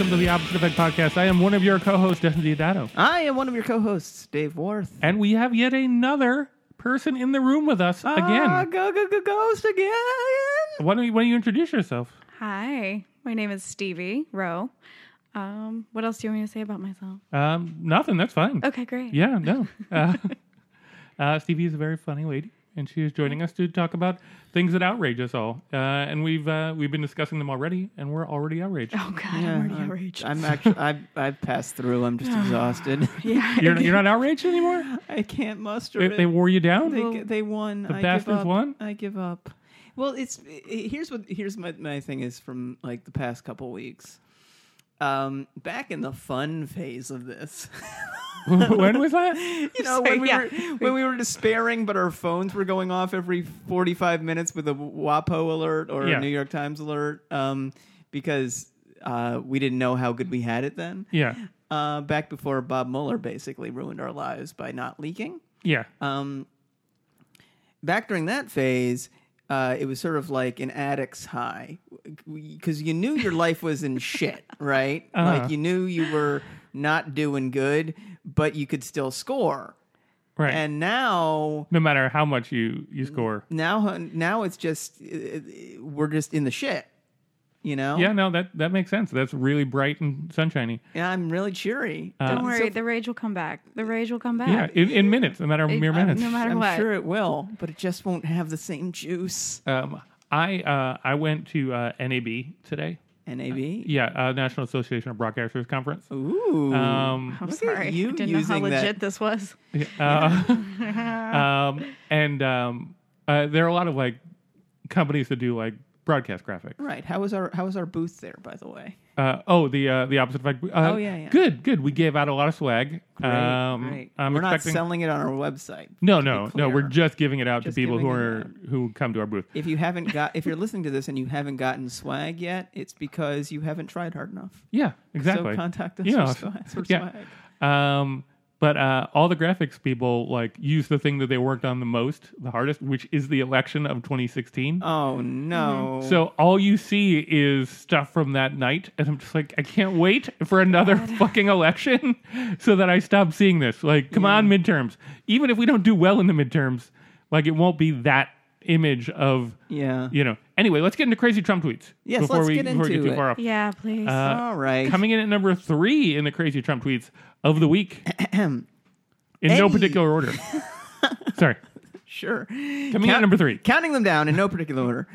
Hello and welcome to the Opposite Effect Podcast. I am one of your co-hosts, Justin Diodato. I am one of your co-hosts, Dave Worth. And we have yet another person in the room with us again. Ah, again. go go go ghost again. Why don't you, why don't you introduce yourself? Hi, my name is Stevie Roe. Um, what else do you want me to say about myself? Um, nothing. That's fine. Okay, great. Yeah, no. Uh, uh, Stevie is a very funny lady, and she is joining us to talk about things that outrage us all. Uh, and we've uh, we've been discussing them already, and we're already outraged. Oh God, Yeah, I'm already I'm- outraged. I'm actually I've I've passed through. I'm just exhausted. yeah, You're, you're not outraged anymore. I can't muster They, it. they wore you down. They, they won. The I bastards give up. won? I give up. Well, it's i- here's what here's my my thing is from like the past couple weeks. Um, back in the fun phase of this, when was that? you know, Sorry, when we yeah. were when we were despairing, but our phones were going off every forty five minutes with a WAPO alert or Yeah. a New York Times alert, um, because uh, we didn't know how good we had it then. Yeah, Uh, back before Bob Mueller basically ruined our lives by not leaking. yeah. Um, back during that phase, uh, it was sort of like an addict's high because you knew your life was in shit, right? Uh-huh. Like you knew you were not doing good, but you could still score. Right. And now, no matter how much you you score. now, now it's just uh, we're just in the shit. You know? Yeah, no, that that makes sense. That's really bright and sunshiny. Yeah, I'm really cheery. Uh, Don't Uh, worry, so- the rage will come back. The rage will come back. Yeah, in, in minutes, no matter mere Uh, minutes. no matter I'm what. sure it will, but it just won't have the same juice. Um, I uh, I went to uh, NAB today. NAB. Yeah, uh, National Association of Broadcasters Conference. Ooh. Um, I'm Look at sorry, you I didn't know how using that- legit this was. uh, um, and um, uh, there are a lot of like companies that do like broadcast graphics. Right. How was our How was our booth there? By the way. Uh, oh, the uh, the opposite effect. Uh, Oh, yeah, yeah. Good, good. We gave out a lot of swag. Great, um, great. I'm We're expecting. not selling it on our website. no, no, no. We're just giving it out Just to people who are who come to our booth. If you haven't got, if you're listening to this and you haven't gotten swag yet, it's because you haven't tried hard enough. Yeah, exactly. So contact us Yeah. for, swag, for Yeah. swag. Um, but uh, all the graphics people like use the thing that they worked on the most, the hardest, which is the election of 2016. Oh no. So all you see is stuff from that night, and I'm just like, I can't wait for another fucking election, so that I stop seeing this. Like, come on, midterms. Even if we don't do well in the midterms, like it won't be that image of yeah. you know. Anyway, let's get into crazy Trump tweets Yes, before let's we get before we into get too it. far off. Yeah, please. Uh, All right. Coming in at number three in the crazy Trump tweets of the week, in no particular order. Sorry, Sure. coming in at number three. Counting them down in no particular order.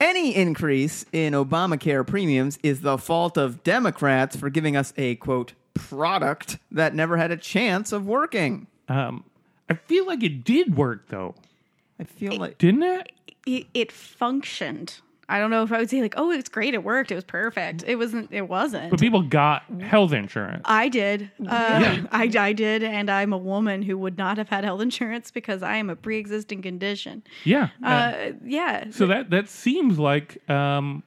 Any increase in Obamacare premiums is the fault of Democrats for giving us a quote product that never had a chance of working. Um, I feel like it did work though, I feel like didn't it? it, it functioned. I don't know if I would say like, oh, it's great, it worked, it was perfect. It wasn't. It wasn't. But people got health insurance. I did. Uh, I, I did, and I'm a woman who would not have had health insurance because I am a pre-existing condition. Yeah. Uh, Uh, yeah. so that that seems like um,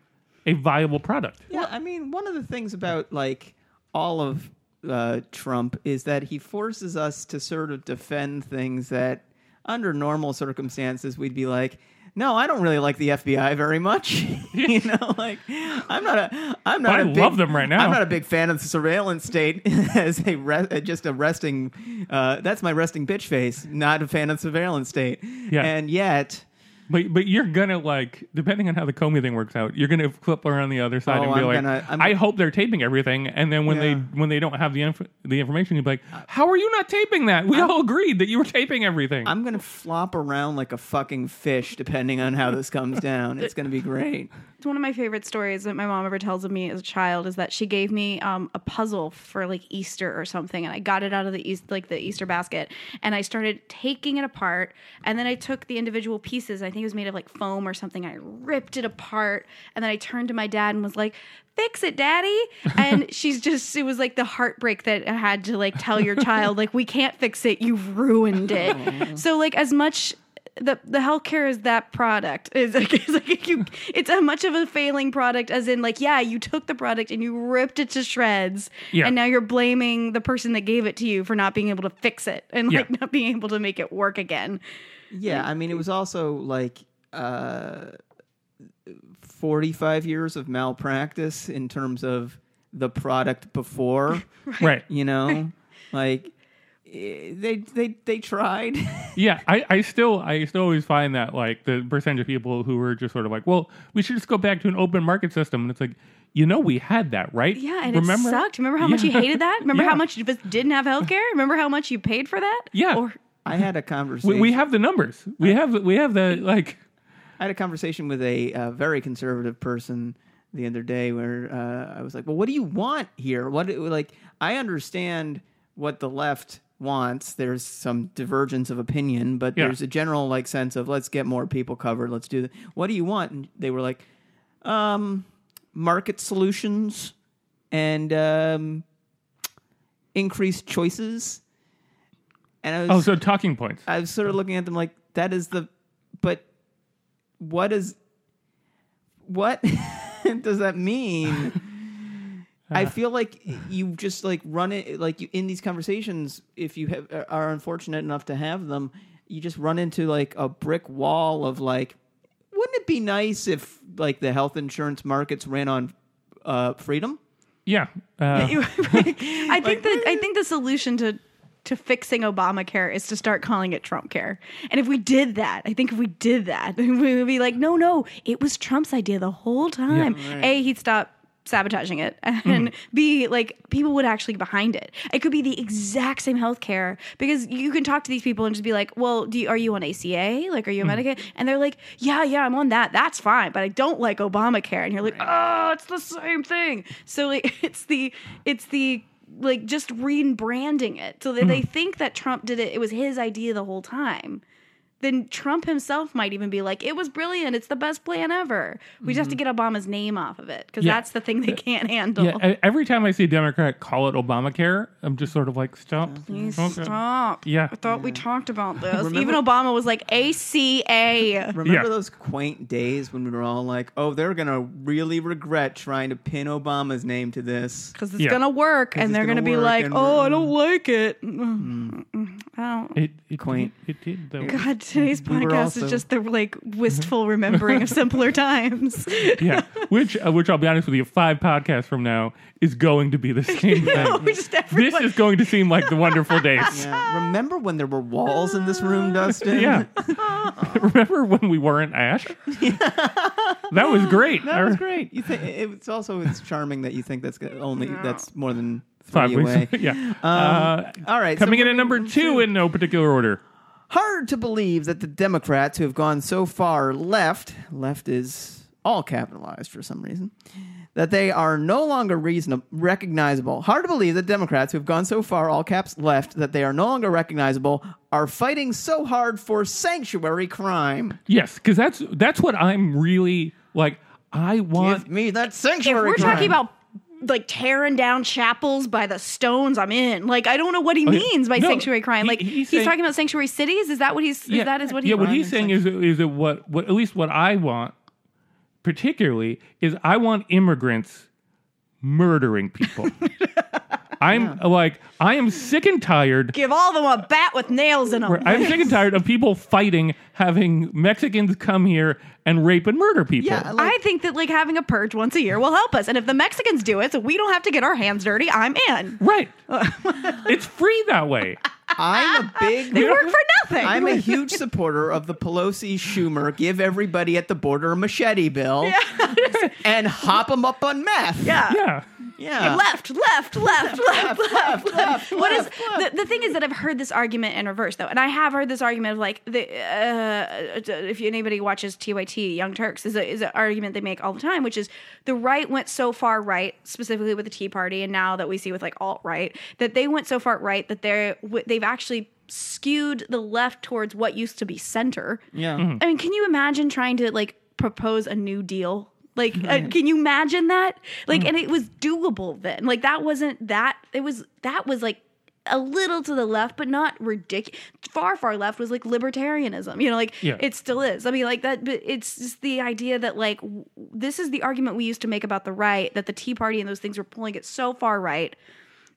a viable product. Yeah, I mean, one of the things about like all of uh, Trump is that he forces us to sort of defend things that, under normal circumstances, we'd be like, "No, I don't really like the FBI very much." you know, like I'm not a, I'm not. I a big, love them right now. I'm not a big fan of the surveillance state as a re- just a resting. Uh, that's my resting bitch face. Not a fan of surveillance state. Yeah. and yet. But but you're gonna like depending on how the Comey thing works out, you're gonna flip around the other side Oh, and be I'm like, gonna- I'm- I hope they're taping everything, and then when Yeah. they when they don't have the inf- the information, you'd be like, How are you not taping that? We all agreed that you were taping everything. I'm gonna flop around like a fucking fish, depending on how this comes down. It's gonna be great. It's one of my favorite stories that my mom ever tells of me as a child is that she gave me um, a puzzle for like Easter or something, and I got it out of the East, like the Easter basket, and I started taking it apart, and then I took the individual pieces. I think it was made of like foam or something. I ripped it apart, and then I turned to my dad and was like, "Fix it, daddy!" And she's just it was like the heartbreak that I had to like tell your child like we can't fix it, you've ruined it. so like as much the the healthcare is that product is like, it's like you it's as much of a failing product as in like yeah you took the product and you ripped it to shreds Yeah. and now you're blaming the person that gave it to you for not being able to fix it and like Yeah. not being able to make it work again Yeah, I mean, it was also like uh, 45 years of malpractice in terms of the product before, Right. you know? like eh, they they they tried. Yeah, I, I still I still always find that like the percentage of people who were just sort of like, well, we should just go back to an open market system, and it's like, you know, we had that, right? Yeah, and remember? it sucked. Remember how much you hated that? Remember Yeah. how much you just didn't have health care? Remember how much you paid for that? Yeah. Or I had a conversation. We, we have the numbers. We have we have the like. I had a conversation with a uh, very conservative person the other day where uh, I was like, "Well, what do you want here? What like I understand what the left wants. There's some divergence of opinion, but Yeah. there's a general like sense of let's get more people covered. Let's do that. What do you want?" And they were like, um, "Market solutions and um, increased choices." And I was Oh, so talking points. I was sort of looking at them like that is the but what is what does that mean? I feel like you just like run it like you in these conversations if you have are unfortunate enough to have them, you just run into like a brick wall of like wouldn't it be nice if like the health insurance markets ran on uh freedom? Yeah. Uh, I think that I think the solution to to fixing Obamacare is to start calling it Trump care. And if we did that, I think if we did that, we would be like, no, no, it was Trump's idea the whole time. A, he'd stop sabotaging it. And mm. b like people would actually get behind it. It could be the exact same health care because you can talk to these people and just be like well do you, are you on aca like are you on mm. medicaid? And they're like yeah yeah i'm on that. That's fine. But i don't like obamacare. And you're like oh it's the same thing. So like it's the it's the like just rebranding it so that they hmm. think that trump did it. It was his idea the whole time then Trump himself might even be like, it was brilliant. It's the best plan ever. We just have to mm-hmm. get Obama's name off of it because Yeah. that's the thing they can't handle. yeah. Every time I see a Democrat call it Obamacare, I'm just sort of like, stop. Please Okay. stop. Yeah. I thought we talked about this. Remember- Even Obama was like, ACA. Remember Yeah. those quaint days when we were all like, "Oh, they're gonna really regret trying to pin Obama's name to this." Because it's Yeah. going to work. And they're going to be work like, oh, I don't like it. Mm. I don't. It, it Quaint. It, did though. God, today's We podcast also- is just the like wistful remembering of simpler times. yeah. Which, uh, which I'll be honest with you, five podcasts from now is going to be the same thing. we just this is going to seem like the wonderful days. Yeah. Remember when there were walls in this room, Dustin? Yeah. Remember when we weren't Ash? that was great. that was great. You think it's also it's charming that you think that's only that's more than Five weeks. yeah. uh, All right, coming so in at number moving two in no particular order. Hard to believe that the Democrats who have gone so far left, left is all capitalized for some reason, that they are no longer reasonable, recognizable. Hard to believe that Democrats who have gone so far, all caps left, that they are no longer recognizable, are fighting so hard for sanctuary crime. Yes, because that's that's what I'm really like. I want. Give me that sanctuary. if sanctuary we're crime. talking about like tearing down chapels by the stones, I'm in. Like I don't know what he Okay. means by No, sanctuary crime. he- like he's he's, saying- talking about sanctuary cities. Is that what he's? Is that is what he? yeah, what he's saying is is that what what at least what I want, particularly, is I want immigrants murdering people. I'm like I am sick and tired. Give all of them a bat with nails in them. I'm sick and tired of people fighting, having Mexicans come here and rape and murder people. yeah, like, I think that like having a purge once a year will help us. And if the Mexicans do it, so we don't have to get our hands dirty, I'm in. Right. it's free that way. I'm a big. They work for nothing. I'm a huge supporter of the Pelosi Schumer give everybody at the border a machete bill and hop them up on meth. yeah. Yeah. Yeah. Left, left, left, left, left, left, What is left, left. the, the thing is that I've heard this argument in reverse though, and I have heard this argument of like the uh, if anybody watches TYT Young Turks is a, is an argument they make all the time, which is the right went so far right, specifically with the Tea Party, and now that we see with like alt right, that they went so far right that they're they've actually skewed the left towards what used to be center. Yeah. I mean, can you imagine trying to like propose a new deal? Like, uh, can you imagine that? Like, and it was doable then. Like, that wasn't that. It was that was like a little to the left, but not ridiculous. Far, far left was like libertarianism. You know, like Yeah. it still is. I mean, like that. But it's just the idea that like w- this is the argument we used to make about the right that the Tea Party and those things were pulling it so far right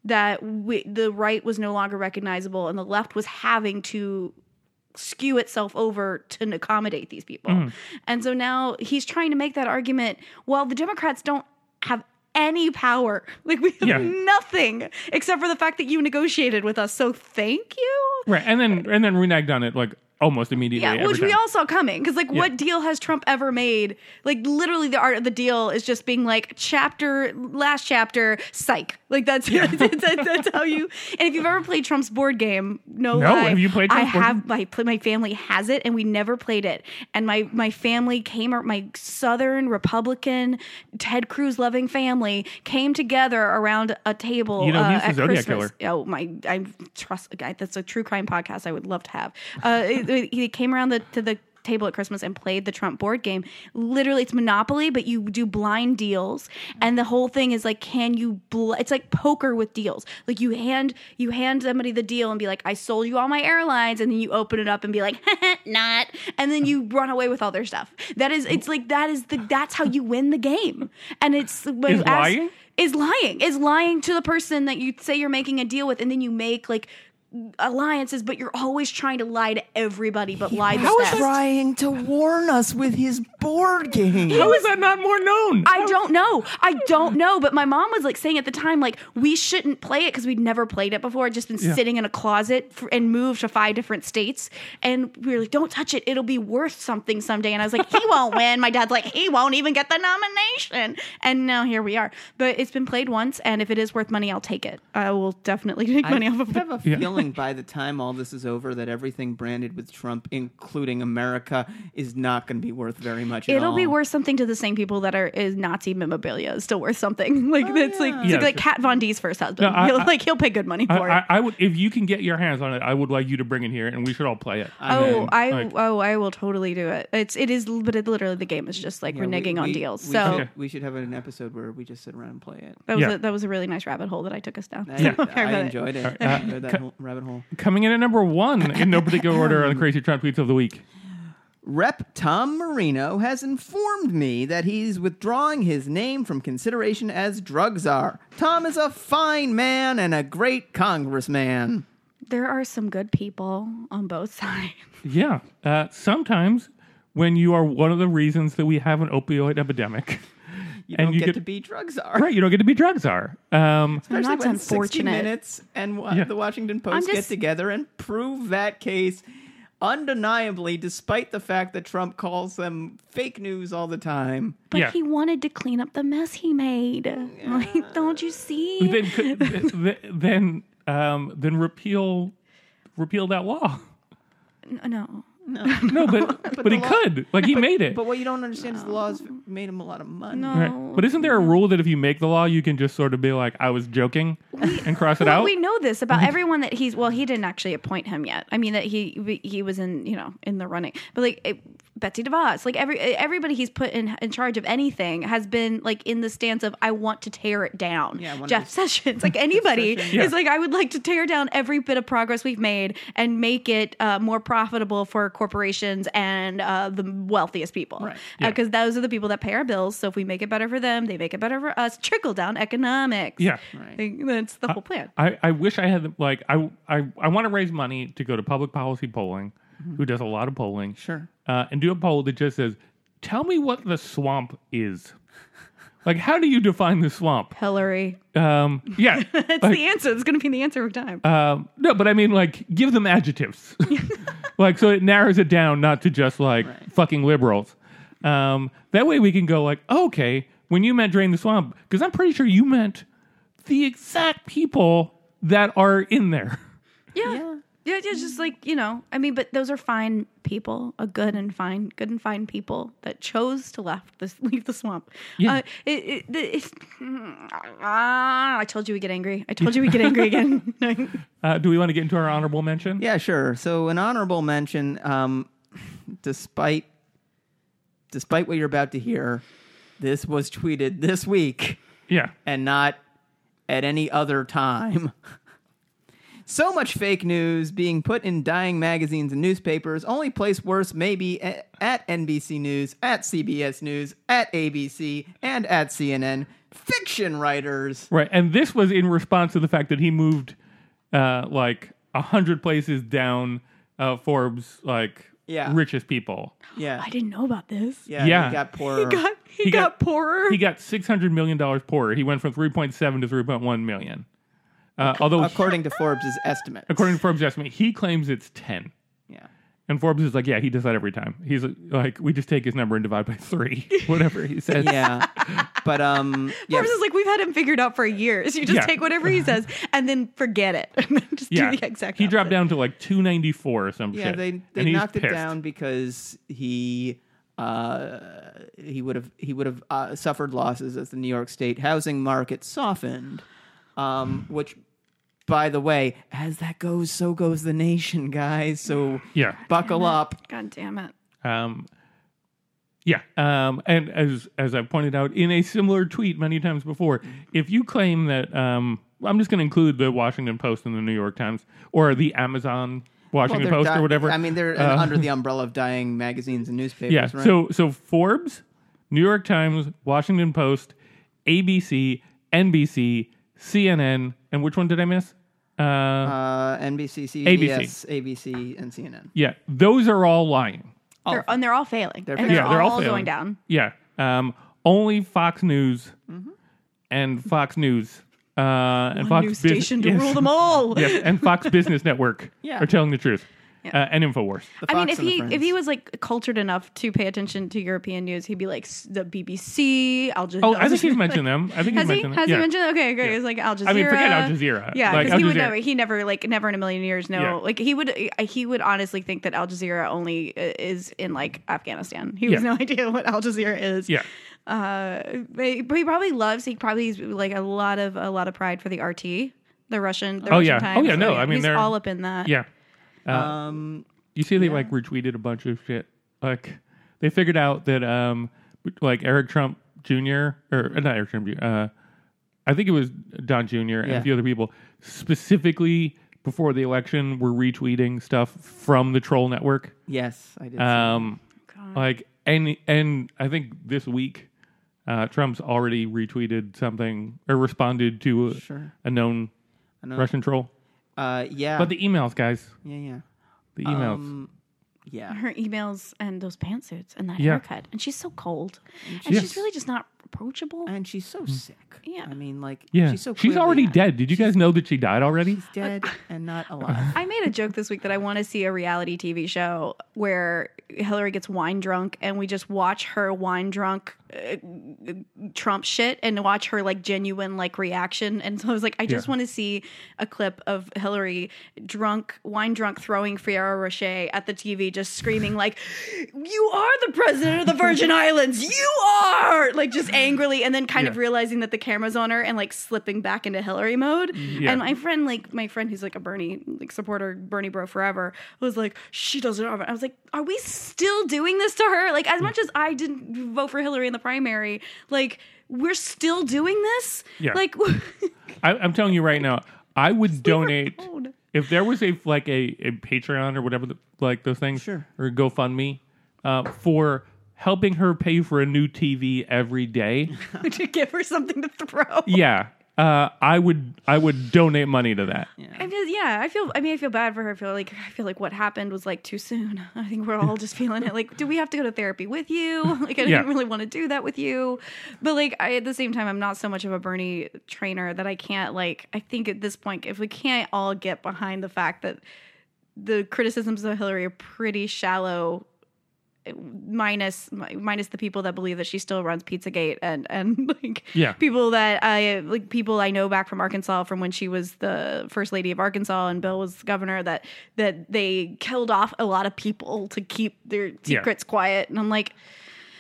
that we, the right was no longer recognizable and the left was having to skew itself over to accommodate these people. Mm-hmm. And so now he's trying to make that argument. Well, the Democrats don't have any power. Like we have Yeah. nothing except for the fact that you negotiated with us. So thank you. Right, and then and then reneged on it like almost immediately. Yeah, which we all saw coming. Because, like, what deal has Trump ever made? Like, literally, the art of the deal is just being like, chapter, last chapter, psych. Like, that's that's, that's, that's how you. And if you've ever played Trump's board game, no, No, lie, have you played I Trump's board have. My my family has it, and we never played it. And my my family came, my Southern Republican Ted Cruz loving family came together around a table. You know, uh, he's the Zodiac Christmas. Oh my! I trust a guy. That's a true crime podcast. I would love to have. Uh, he came around the to the table at Christmas and played the Trump board game. Literally, it's Monopoly, but you do blind deals, and the whole thing is like, can you? Bl- it's like poker with deals. Like you hand you hand somebody the deal and be like, I sold you all my airlines, and then you open it up and be like, not, and then you run away with all their stuff. That is, it's like that is the that's how you win the game, and it's when Is you ask- lying? is lying is lying to the person that you say you're making a deal with and then you make like alliances but you're always trying to lie to everybody but lie the How is best. trying to warn us with his board game? How is that not more known? I don't know. I don't know. But my mom was like saying at the time, like, we shouldn't play it because we'd never played it before. It'd just been Yeah. sitting in a closet for, and moved to five different states. And we were like, don't touch it. It'll be worth something someday. And I was like, he won't win. My dad's like, he won't even get the nomination. And now here we are. But it's been played once. And if it is worth money, I'll take it. I will definitely make money I off of it. have a Yeah. Feeling by the time all this is over that everything branded with Trump, including America, is not going to be worth very much. at It'll be worth something to the same people that are is Nazi memorabilia is still worth something. Like it's like it's Yeah, like sure. Kat Von D's first husband. No, I- he'll, I- like he'll pay good money for I, it. I would if you can get your hands on it. I would like you to bring it here, and we should all play it. Oh, mean, I like- oh I will totally do it. It's it is, but it literally the game is just like Yeah, we- reneging on we- deals. We so should, we should have an episode where we just sit around and play it. that was Yeah. a, that was a really nice rabbit hole that I took us down. I, So I about it. enjoyed it. Uh, I enjoyed that ca- whole rabbit hole. Coming in at number one in no particular order on the crazy Trump tweets of the week. Rep Tom Marino has informed me that he's withdrawing his name from consideration as drug czar. Tom is a fine man and a great congressman. There are some good people on both sides. Yeah, uh, sometimes when you are one of the reasons that we have an opioid epidemic, You And don't you get, get- to be drug czar. right? You don't get to be drug czar. Um, Especially that's when 60 unfortunate. Minutes and wa- Yeah. the Washington Post get together and prove that case undeniably, despite the fact that Trump calls them fake news all the time. But Yeah. he wanted to clean up the mess he made. Like, don't you see? then then um, then repeal repeal that law. no. No, No, but but, he law- could. Like he made it. But what you don't understand is the laws made him a lot of money. No. Right. But isn't there a rule that if you make the law, you can just sort of be like, "I was joking," and cross it Well, out? we know this about everyone that he's. Well, he didn't actually appoint him yet. I mean, that he he was in you know in the running, but like it, Betsy DeVos, like every everybody he's put in in charge of anything has been like in the stance of I want to tear it down. Yeah, I wanna Jeff Sessions, like anybody Yeah. is like I would like to tear down every bit of progress we've made and make it uh, more profitable for corporations and uh, the wealthiest people, Right. Yeah. Because those are the people that pay our bills. So if we make it better for them, they make it better for us. Trickle down economics. yeah. Right. That's the whole plan. I, I wish I had like I I, I want to raise money to go to public policy polling, Mm-hmm. who does a lot of polling, Sure. uh, and do a poll that just says, "Tell me what the swamp is." Like, how do you define the swamp? Hillary. Um, yeah, That's like, the answer. It's going to be the answer every time. um, no, but I mean, like, give them adjectives, like, so it narrows it down, not to just like fucking liberals. Um, that way, we can go like, okay, when you meant drain the swamp, because I'm pretty sure you meant the exact people that are in there. yeah. yeah. It's just like, you know, I mean, but those are fine people, a good and fine, good and fine people that chose to left this, leave the swamp. Yeah. Uh, it, it, it's, ah, I told you we get angry. I told you we get angry again. Uh, do we want to get into our honorable mention? Yeah, sure. So an honorable mention, um, despite despite what you're about to hear, this was tweeted this week Yeah. and not at any other time. So much fake news being put in dying magazines and newspapers. Only place worse maybe at NBC News, at CBS News, at ABC, and at CNN. Fiction writers. Right. And this was in response to the fact that he moved uh, like a hundred places down uh, Forbes like Yeah. richest people. Yeah. I didn't know about this. Yeah. Yeah. He got poorer. He got he, He got, got- poorer. He got six hundred million dollars poorer. He went from three point seven to three point one million. Uh, although, according to Forbes' estimate. according to Forbes' estimate, he claims it's ten. Yeah. And Forbes is like, yeah, he does that every time. He's like, we just take his number and divide by three, whatever he says. Yeah. But um yeah, Forbes is like, we've had him figured out for years. You just Yeah. take whatever he says and then forget it. And just Yeah, do the exact he dropped down to like two ninety four or some Yeah, shit. they they he's knocked it down because he uh, he would have he would have uh, suffered losses as the New York State housing market softened, um, which. By the way, as that goes, so goes the nation, guys. So Yeah, buckle up. God damn it. um, yeah, um, and as as I've pointed out in a similar tweet many times before, if you claim that, um, I'm just going to include the Washington Post and the New York Times or the Amazon Washington they're Post di- or whatever. I mean, they're Uh, under the umbrella of dying magazines and newspapers. Yeah. right? So so Forbes, New York Times, Washington Post, ABC, NBC, CNN, and which one did I miss? Uh, uh, NBC, CBS, ABC, and CNN. yeah, those are all lying. They're, and they're all failing. They're and failing. they're, Yeah, they're all all, failing. going down. Yeah. Um, only Fox News Mm-hmm. and Fox News uh, and One Fox new Bus- station to yes. rule them all. Yes, and Fox Business Network Yeah. are telling the truth. Uh, and Infowars. I mean, if he if he was like cultured enough to pay attention to European news, he'd be like the BBC, Al Jazeera. Oh, I think he's mentioned them. I think Has he's he? mentioned Has them. he mentioned? Okay, okay. It's like Al Jazeera. I mean, forget Al Jazeera. Yeah, Like, because Al he would never, he never, like, never in a million years know. Yeah. Like, he would, he would honestly think that Al Jazeera only uh, is in like Afghanistan. He has no idea what Al Jazeera is. Yeah. Uh, but he probably loves. He probably has, like a lot of a lot of pride for the RT, the Russian. The Oh, Russian yeah. Oh, yeah, no, I mean, he's they're- all up in that. Yeah. Uh, um, You see, they like retweeted a bunch of shit. Like they figured out that um, like Eric Trump Jr. or uh, not Eric Trump Jr. Uh, I think it was Don Jr. and Yeah. a few other people specifically before the election were retweeting stuff from the troll network. yes, I did. Um, like and and I think this week, uh, Trump's already retweeted something or responded to a, sure. a known I know. Russian troll. Uh, yeah. But the emails, guys, yeah, yeah. the emails. Um, yeah. her emails and those pantsuits and that Yeah. haircut, and she's so cold, and Yes. she's really just not approachable. And she's so sick. Yeah. I mean, like, yeah, she's so she's clearly- already dead. Did you guys know that she died already? She's dead and not alive. I made a joke this week that I want to see a reality TV show where Hillary gets wine drunk and we just watch her wine drunk Trump shit and watch her like genuine like reaction. And so I was like, I just Yeah. want to see a clip of Hillary drunk, wine drunk, throwing Ferrero Rocher at the TV, just screaming like, "You are the president of the Virgin Islands! You are!" Like just angrily, and then kind of realizing that the camera's on her and like slipping back into Hillary mode. Yeah. And my friend, like my friend who's like a Bernie like supporter, Bernie bro forever, was like, she doesn't have it. I was like, are we still doing this to her? Like as hmm. much as I didn't vote for Hillary in the primary, like we're still doing this. Yeah. Like I, I'm telling you right now, I would donate if there was a like a, a Patreon or whatever, the, like those things, Sure. or GoFundMe uh, for helping her pay for a new TV every day. to give her something to throw. yeah, uh, I would I would donate money to that. I just, yeah, I feel. I mean, I feel bad for her. I feel like I feel like what happened was like too soon. I think we're all just feeling it. Like, do we have to go to therapy with you? Like, I Yeah. didn't really want to do that with you, but like, I at the same time, I'm not so much of a Bernie trainer that I can't like. I think at this point, if we can't all get behind the fact that the criticisms of Hillary are pretty shallow minus minus the people that believe that she still runs Pizzagate and and like Yeah. people that I like people I know back from Arkansas from when she was the first lady of Arkansas and Bill was governor that that they killed off a lot of people to keep their secrets quiet. And I'm like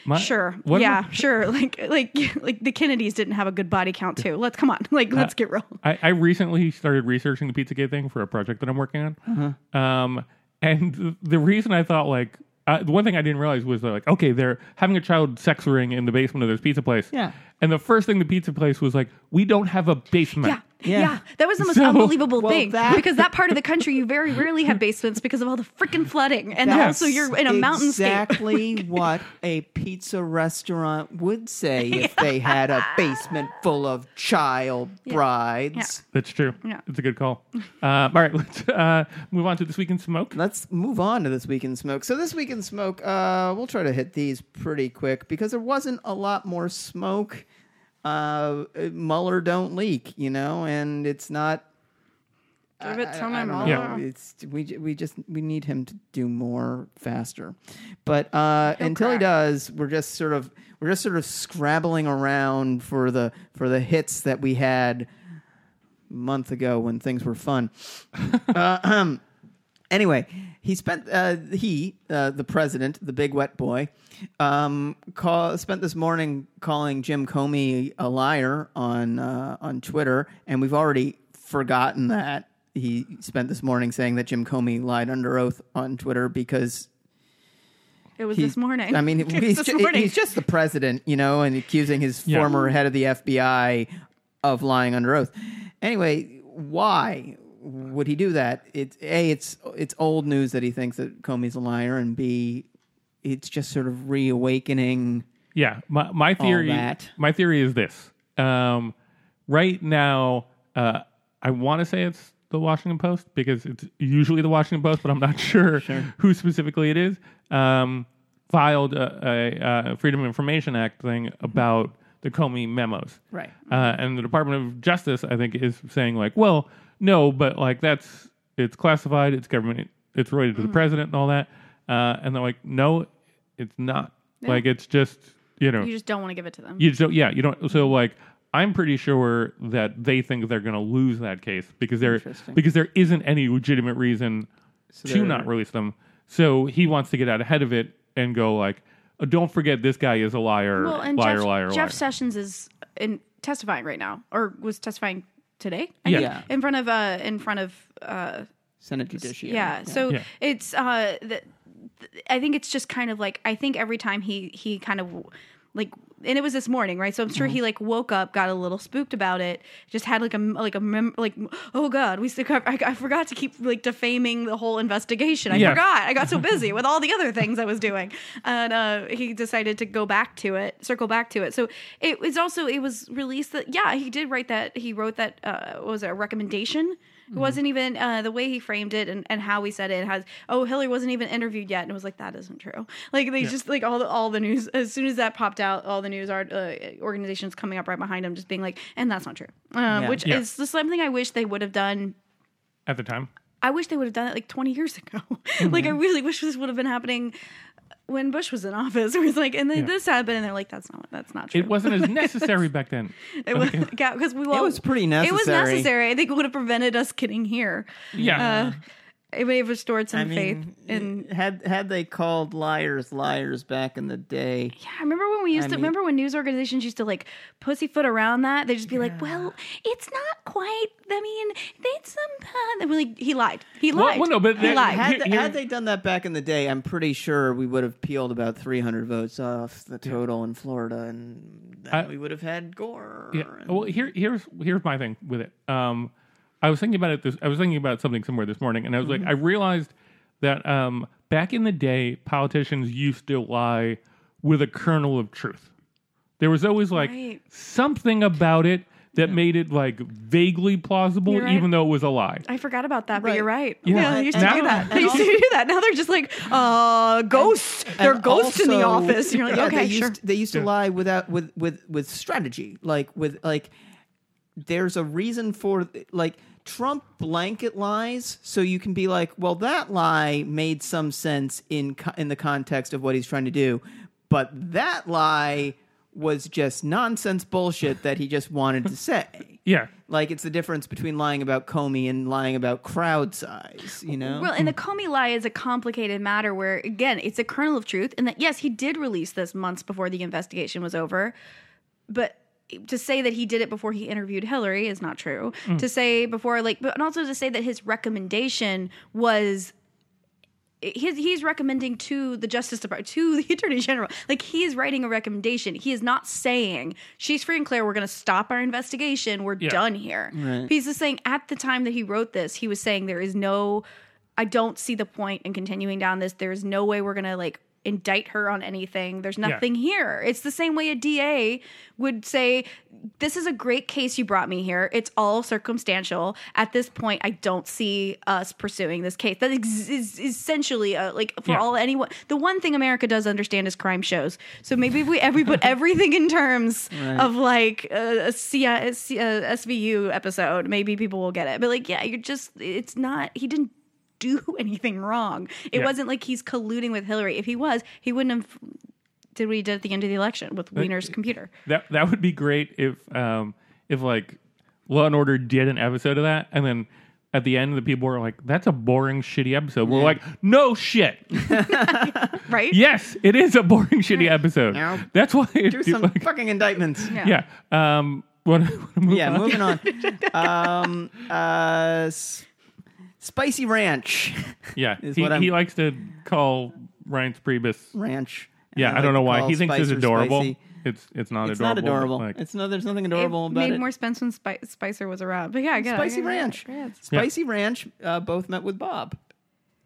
My- sure. yeah am I- sure. Like like like the Kennedys didn't have a good body count too. Let's come on. Like let's get real. I, I recently started researching the Pizzagate thing for a project that I'm working on. Um, and the, the reason I thought like uh, the one thing I didn't realize was like okay they're having a child sex ring in the basement of this pizza place. Yeah. And the first thing the pizza place was like we don't have a basement. Yeah. Yeah. that was the most So- unbelievable Well, thing that- because that part of the country you very rarely have basements because of all the freaking flooding, and That's also you're in a mountainscape. Exactly what a pizza restaurant would say if they had a basement full of child brides. That's true. Yeah. It's a good call. Uh, all right, let's uh, move on to this week in smoke. Let's move on to this week in smoke. So this week in smoke, uh, we'll try to hit these pretty quick because there wasn't a lot more smoke. Uh, Mueller don't leak, you know, and it's not. Give it to I- me, I don't. Yeah. It's we we just we need him to do more faster, but uh, He'll until he does, we're just sort of we're just sort of scrabbling around for the for the hits that we had a month ago when things were fun. uh, um, anyway, he spent uh, he uh, the president, the big wet boy, um, call, spent this morning calling Jim Comey a liar on uh, on Twitter, and we've already forgotten that he spent this morning saying that Jim Comey lied under oath on Twitter because It was he- this morning. I mean, It was he's, this ju- morning. he's just the president, you know, and accusing his Yeah. former head of the FBI of lying under oath. Anyway, why would he do that? It's a, it's it's old news that he thinks that Comey's a liar, and b, it's just sort of reawakening. Yeah, my my theory. My theory is this. Um, right now, uh, I want to say it's the Washington Post because it's usually the Washington Post, but I'm not sure, who specifically it is. Um, filed a, a, a Freedom of Information Act thing about the Comey memos. Right. Uh, and the Department of Justice, I think, is saying like, well, no, but like that's it's classified, it's government, it's related to the president and all that. Uh, and they're like, no, it's not. Like it's just you know you just don't want to give it to them. you just don't, yeah, you don't. So like, I'm pretty sure that they think they're going to lose that case because there Interesting. because there isn't any legitimate reason to they're- not release them. So he wants to get out ahead of it and go like, oh, don't forget this guy is a liar, well, and liar, Jeff, liar, Jeff liar. Sessions is in testifying right now, or was testifying today. I Yeah. think, Yeah. in front of uh, in front of uh, Senate Judiciary. yeah. So Yeah. it's uh, the, I think it's just kind of like I think every time he he kind of like and it was this morning right? So i'm sure Mm-hmm. he like woke up got a little spooked about it just had like a like a mem- like oh god we still I, I forgot to keep like defaming the whole investigation. I Yeah. forgot. I got so busy with all the other things i was doing. And uh he decided to go back to it circle back to it. So it was also it was released that yeah he did write that he wrote that uh what was it a recommendation it wasn't even uh, the way he framed it and, and how he said it has oh Hillary wasn't even interviewed yet. And it was like that isn't true. Like they just like all the all the news as soon as that popped out all the news art uh, organizations coming up right behind him just being like and that's not true. Um, which Yeah. is just something I wish they would have done at the time. I wish they would have done it like 20 years ago. Like I really wish this would have been happening when Bush was in office it was like and then Yeah. this happened and they're like that's not that's not true It wasn't as necessary back then. it was because we well, was pretty necessary. it was necessary. necessary I think it would have prevented us getting here Yeah. uh, it may have restored some I faith mean, in. had had they called liars liars back in the day, Yeah, I remember when we used I to. mean- remember when news organizations used to like pussyfoot around that. They'd just be like, "Well, it's not quite. I mean, it's some." Uh, and we're like, he lied. He lied. well, no, but he that- lied. had, Here- th- here- had they done that back in the day, I'm pretty sure we would have peeled about 300 votes off the total in Florida, and then I- we would have had Gore. Yeah. and- Well, here, here's here's my thing with it. Um, I was thinking about it. This I was thinking about something somewhere this morning, and I was like, I realized that um, back in the day, politicians used to lie with a kernel of truth. There was always like Right. something about it that made it like vaguely plausible, right. even though it was a lie. I forgot about that, but you're right. Yeah. Yeah, they used to Now- do that. They used to do that. Now they're just like, uh, ghosts. They're And ghosts in the office. And you're like, yeah, okay, they sure. used, They used to lie without with with with strategy, like with like. There's a reason for like Trump blanket lies, so you can be like, well, that lie made some sense in co- in the context of what he's trying to do, but that lie was just nonsense bullshit that he just wanted to say. Yeah. Like it's the difference between lying about Comey and lying about crowd size, you know? Well, and the Comey lie is a complicated matter where, again, it's a kernel of truth. And that, yes, he did release this months before the investigation was over. But to say that he did it before he interviewed Hillary is not true. Mm. To say before, like, but and also to say that his recommendation was he's, he's recommending to the Justice Department, to the Attorney General. Like he is writing a recommendation. He is not saying she's free and clear. We're going to stop our investigation. We're Yeah. done here. He's just saying at the time that he wrote this, he was saying there is no. I don't see the point in continuing down this. There's no way we're going to like indict her on anything. There's nothing here. It's the same way a DA would say, This is a great case you brought me here. It's all circumstantial. At this point, I don't see us pursuing this case. That is essentially uh, like for Yeah. all anyone. The one thing America does understand is crime shows. So maybe if we, if we put everything in terms of like a, a, C- a C- a SVU episode, maybe people will get it. But like, yeah, you're just, it's not, he didn't do anything wrong. It Yeah. wasn't like he's colluding with Hillary. If he was, he wouldn't have did what he did at the end of the election with Wiener's computer. That that would be great if um if like Law and Order did an episode of that, and then at the end the people were like, "That's a boring, shitty episode." We're like, "No shit. Right? yes, it is a boring, shitty episode." Now, That's why it, Do some like, fucking indictments. Yeah. yeah. Um. What? move Yeah, on? moving on. um, uh, s- spicy ranch, Yeah, is he, what I'm- he likes to call Reince Priebus. ranch. Yeah, And I, don't know to why call he thinks it's Spicer adorable. spicy. It's it's not It's adorable. not adorable. like- it's no, there's nothing adorable it about made it. more sense when Spi- Spicer was around. But yeah, I get it, I Spicy get it, I get it. Ranch. Yeah. Spicy Ranch uh, both met with Bob,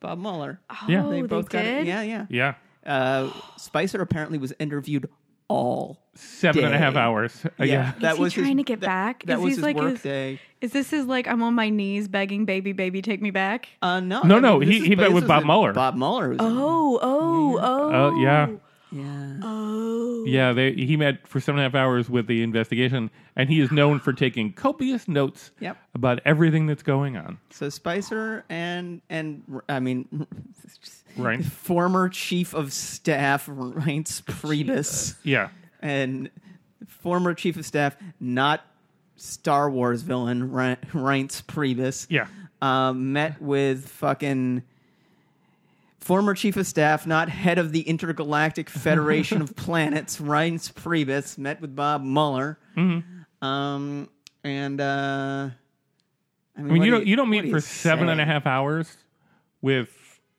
Bob Mueller. Yeah. Oh, they they, both got did. it. Yeah, yeah. yeah, Uh, Spicer apparently was interviewed all. Seven and a half day. hours. Uh, yeah. that Is he was his- trying to get that- back? That Is was he's his like work his- day. Is this his like I'm on my knees begging baby baby take me back? Uh, no, No, I no, mean, he- is- he met with Bob Mueller. Bob Mueller. Oh, oh, oh. Oh yeah. yeah. Oh. Yeah, they, he met for seven and a half hours with the investigation, and he is known for taking copious notes Yep. about everything that's going on. So Spicer and and I mean, Right. former chief of staff Reince Priebus Yeah, and former chief of staff, not Star Wars villain Re- Reince Priebus. yeah, um, met with fucking former chief of staff, not head of the Intergalactic Federation of Planets, Reince Priebus, met with Bob Mueller. Mm-hmm. Um, and uh, I mean, I mean, you do don't you don't meet for you seven and a half hours with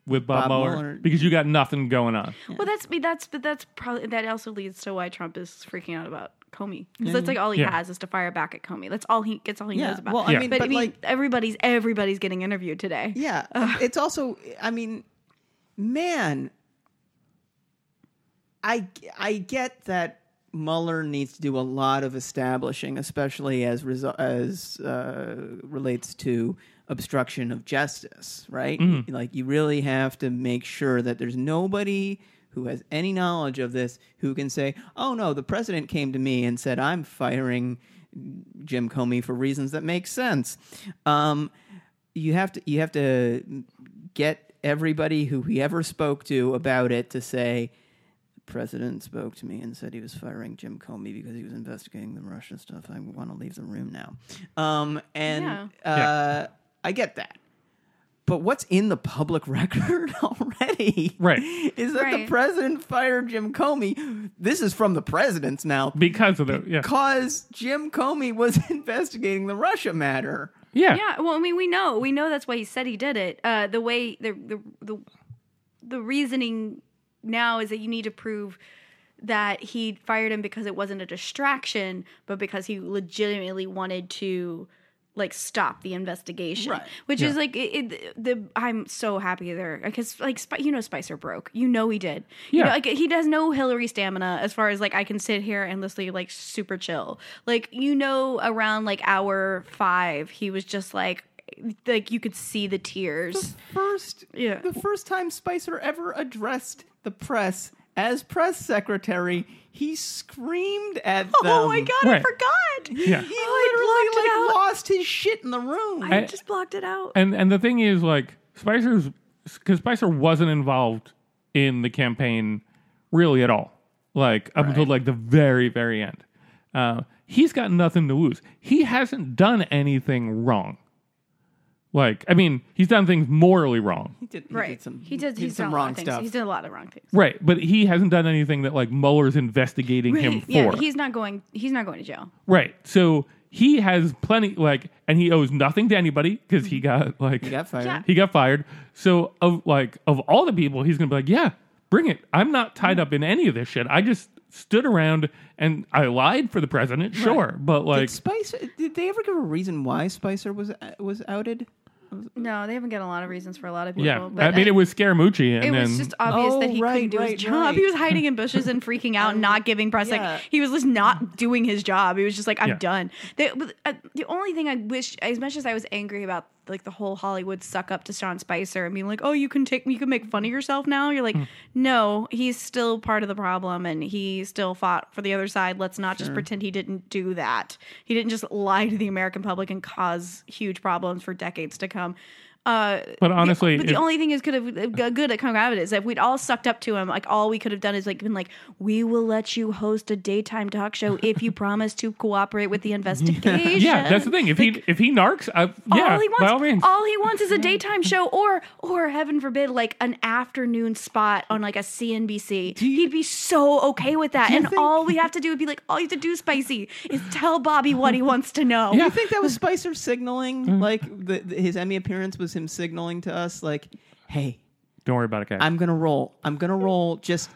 with Bob, Bob Mueller, Mueller. because you got nothing going on. Well, that's but that's but that's probably that also leads to why Trump is freaking out about Comey because that's like all he Yeah. has is to fire back at Comey. That's all he gets. All he Yeah, knows about. well, I Yeah. mean, but, but, I mean, like, everybody's everybody's getting interviewed today. yeah, it's also, I mean, man, I I get that Mueller needs to do a lot of establishing, especially as resu- as uh, relates to obstruction of justice, right? Like you really have to make sure that there's nobody who has any knowledge of this who can say, "Oh no, the president came to me and said I'm firing Jim Comey for reasons that make sense." Um, you have to you have to get everybody who he ever spoke to about it to say the president spoke to me and said he was firing Jim Comey because he was investigating the Russian stuff. I want to leave the room now. Um, and Yeah. uh, I get that. But what's in the public record already? Right. Is that the president fired Jim Comey? This is from the president's now. Because of the yeah Because Jim Comey was investigating the Russia matter. yeah Yeah, well, I mean, we know, we know that's why he said he did it. Uh, the way the the the the reasoning now is that you need to prove that he fired him because it wasn't a distraction, but because he legitimately wanted to like stop the investigation. Right. Which Yeah. is like it, it, the I'm so happy there because like Spi- you know Spicer broke. You know he did. You Yeah. know, like he does no Hillary stamina as far as like I can sit here endlessly like super chill. Like you know around like hour 5 he was just like like you could see the tears. first Yeah. the first time Spicer ever addressed the press as press secretary, he screamed at them. Oh my god, I forgot. yeah. He I blocked it literally like out. lost his shit in the room. I I- just blocked it out. And and the thing is, like Spicer's because Spicer wasn't involved in the campaign really at all. Like up until like the very very end, uh, he's got nothing to lose. He hasn't done anything wrong. Like I mean, he's done things morally wrong, he did, he right. did some he did, he he's did some done wrong things. stuff. He's done a lot of wrong things. right? But he hasn't done anything that like Mueller's investigating him for. yeah, he's not going he's not going to jail. Right. So he has plenty like, and he owes nothing to anybody because he mm-hmm. got like He got fired. Yeah. he got fired. So of like of all the people, he's gonna be like, yeah, bring it. I'm not tied mm-hmm. up in any of this shit. I just stood around and I lied for the president, sure, but Did like, Spicer? Did they ever give a reason why Spicer was uh, was outed? No, they haven't got a lot of reasons for a lot of people. yeah, but I mean, it was Scaramucci, and It then was just obvious Oh, that he right, couldn't do right, his job. right. He was hiding in bushes and freaking out, and not giving press. yeah. Like he was just not doing his job. He was just like, "I'm Yeah. done." The, but, uh, the only thing I wish, as much as I was angry about like the whole Hollywood suck up to Sean Spicer and being like, "Oh, you can take, you can make fun of yourself now." You're like, hmm. no, he's still part of the problem, and he still fought for the other side. Let's not just pretend he didn't do that. He didn't just lie to the American public and cause huge problems for decades to come. Uh, But honestly, the, but the if- only thing is could have uh, good at coming out of it is if we'd all sucked up to him, like all we could have done is like been like, we will let you host a daytime talk show if you promise to cooperate with the investigation. yeah, that's the thing. If he if he narcs, I, yeah, all he wants, by all means. all he wants is a daytime show, or or heaven forbid, like an afternoon spot on like a CNBC. He'd be so okay with that, and think- all we have to do would be like, all you have to do, Spicy, is tell Bobby what he wants to know. Yeah. You think that was Spicer Mm. signaling? Like the, the- his Emmy appearance was him signaling to us, like, "Hey, Don't worry about it, guys. I'm gonna roll. I'm gonna roll. Just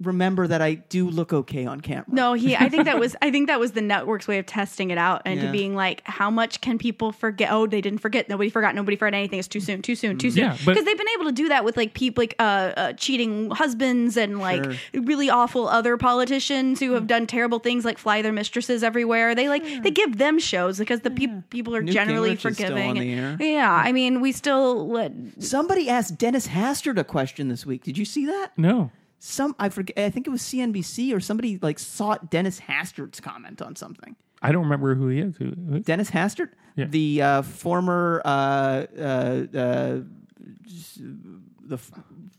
remember that I do look okay on camera." No, he. I think that was. I think that was the network's way of testing it out and Yeah. to being like, how much can people forget? Oh, they didn't forget. Nobody forgot. Nobody forgot anything. It's too soon. Too soon. Too soon. Yeah, because they've been able to do that with like people like uh, uh cheating husbands and like Sure. really awful other politicians who have done terrible things like fly their mistresses everywhere. They like they give them shows because the peop people are Newt generally Gingrich is still forgiving. on the air. Yeah, I mean, we still let Somebody asked Dennis Hastert a question this week. Did you see that? no. Some I forget. I think it was CNBC or somebody like sought Dennis Hastert's comment on something. I don't remember who he is. Who, who- Dennis Hastert, Yeah. the uh, former uh, uh, uh, the f-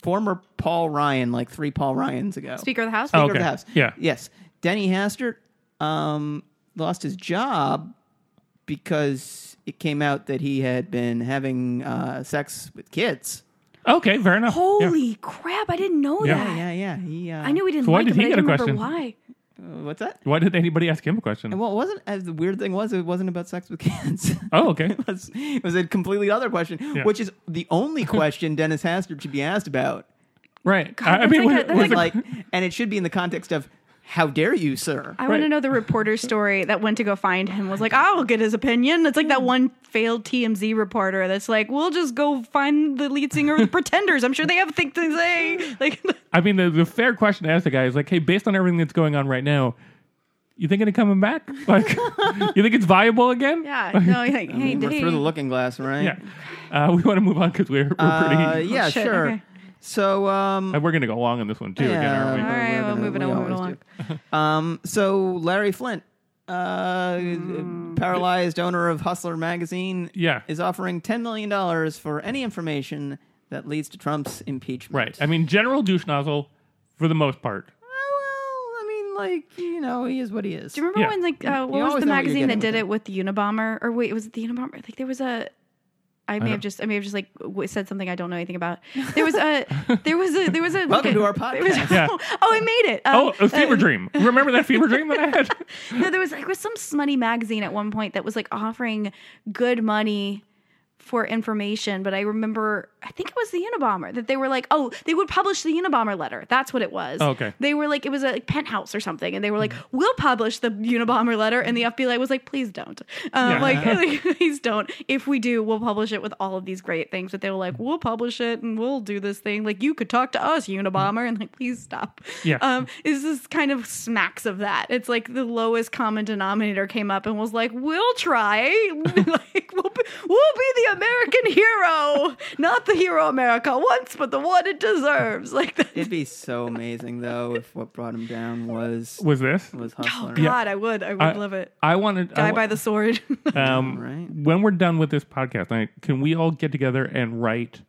former Paul Ryan, like three Paul Ryans ago. Speaker of the House. Oh, Speaker okay. of the House. Yeah. Yes. Denny Hastert um, lost his job because it came out that he had been having uh, sex with kids. Okay, fair enough. Yeah. Holy crap! I didn't know Yeah. that. Yeah, yeah. He. Uh, I knew we didn't So why like did it, but he get a question? why. uh, what's that? Why did anybody ask him a question? Well, it wasn't as the weird thing was. It wasn't about sex with kids. Oh, okay. it, was, it was a completely other question, Yeah. which is the only question Dennis Hastert should be asked about. Right. God, I, I mean, like was, a- that's was like, it- and it should be in the context of how dare you, sir? I want to know the reporter story that went to go find him was like, I will get his opinion. It's like that one failed TMZ reporter that's like, we'll just go find the lead singer of the Pretenders. I'm sure they have things to say. Like, I mean, the, the fair question to ask the guy is like, hey, based on everything that's going on right now, you thinking of coming back? Like, you think it's viable again? yeah, no, like, hey, We're through the looking glass, right? Yeah. Uh, we want to move on because we're, we're pretty. Uh, yeah, Oh, sure. okay. So, um, and we're going to go long on this one too, again, aren't we? All right, we're well, gonna- moving we on, moving always along. do. Um, so Larry Flynt, uh, paralyzed owner of Hustler magazine, Yeah. is offering ten million dollars for any information that leads to Trump's impeachment. Right. I mean, general douche nozzle for the most part. Oh, well, I mean, like you know, he is what he is. Do you remember Yeah. when, like, uh, what You was always the know what you're magazine that getting did with it with the Unabomber? Or wait, was it the Unabomber? Like, there was a. I may don't- have just, I may have just like w- said something I don't know anything about. There was a, there was a, there was a. Welcome okay. to our There was- podcast. Yeah. oh, I made it. Um, Oh, a fever uh, dream. Remember that fever dream that I had? No, there was like was some smutty magazine at one point that was like offering good money for information, but I remember I think it was the Unabomber that they were like, oh, they would publish the Unabomber letter. That's what it was. Oh, okay. They were like, it was a like, penthouse or something, and they were like, we'll publish the Unabomber letter, and the FBI was like, please don't, um, Yeah. like, like, please don't. If we do, we'll publish it with all of these great things. But they were like, we'll publish it and we'll do this thing. Like you could talk to us, Unabomber, and like, please stop. Yeah. Um, is this kind of smacks of that? It's like the lowest common denominator came up and was like, "We'll try, like we'll be, we'll be the American hero, not the hero America once, but the one it deserves." Like that. It'd be so amazing though if what brought him down was Was this? was Oh Hustler. God, I would, I would I- love it. I wanted. I Guy wa- by the sword. um, Right. When we're done with this podcast, I, can we all get together and write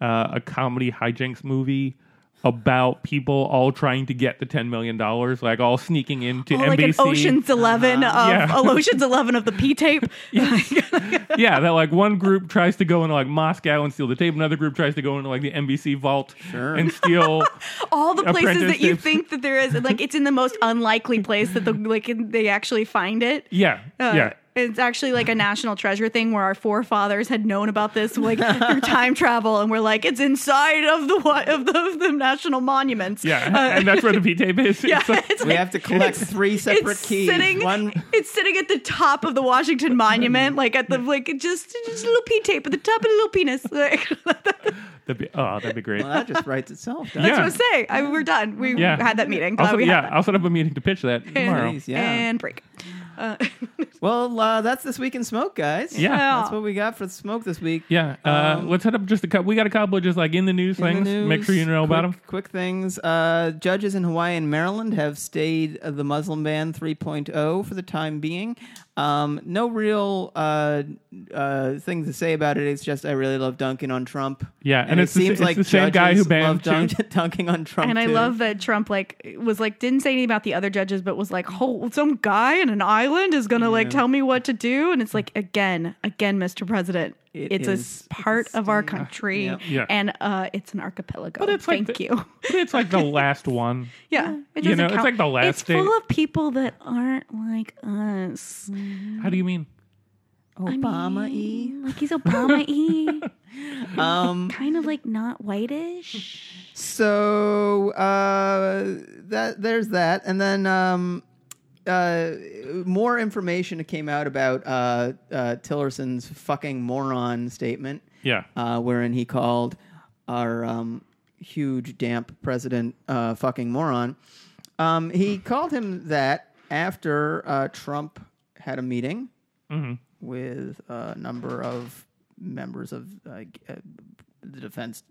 uh, a comedy hijinks movie about people all trying to get the ten million dollars, like all sneaking into Oh, NBC? like an Ocean's 11 of Yeah. Ocean's Eleven of the P tape. yeah, that like one group tries to go into like Moscow and steal the tape, another group tries to go into like the NBC vault Sure. and steal. all the places that you think that there is like it's in the most unlikely place that the like they actually find it Yeah, Uh, yeah. It's actually like a national treasure thing where our forefathers had known about this like through time travel, and we're like, it's inside of the of the, of the national monuments. Yeah, Uh, and that's where the P tape is. yeah. It's like- We like, have to collect three separate it's keys. sitting. One It's sitting at the top of the Washington Monument, like at the like just just a little P tape at the top of a little penis. Like, that'd be, oh, that'd be great. well, that just writes itself. doesn't Yeah. what I'm saying. I, we're done. We Yeah. had that meeting. Glad Also, we had yeah, that. I'll set up a meeting to pitch that tomorrow. Please, yeah. And break. Uh, Well, uh, that's this week in smoke, guys. Yeah. that's what we got for smoke this week. Yeah, uh, Um, let's head up just a couple. We got a couple of just like in the news In the things. news, Make sure you know about quick- them. Quick things. Uh, judges in Hawaii and Maryland have stayed uh, the Muslim ban 3.0 for the time being. Um, no real uh, uh, thing to say about it. It's just I really love dunking on Trump. Yeah, and it it's the seems sa- it's like the same guy who judges banned love dunk- dunking on Trump. and I too. love that Trump like was like didn't say anything about the other judges, but was like, "Oh, some guy in an island is gonna like tell me what to do," and it's like, again, again, Mr. President, It it's a is- s- part it's of our country, Yeah. Yeah. and uh, it's an archipelago. But it's like Thank the- you. But it's like the last one. Yeah, it You doesn't know, it's like the last It's state- full of people that aren't like us. How do you mean? Obama e. Like he's Obama y, Um, kind of like not whitish. So uh, that there's that, and then um, uh, more information came out about uh, uh, Tillerson's fucking moron statement, Yeah, uh, wherein he called our um, huge damp president uh, fucking moron. Um, he called him that after uh, Trump had a meeting Mm-hmm. with a number of members of uh, g- uh, the defense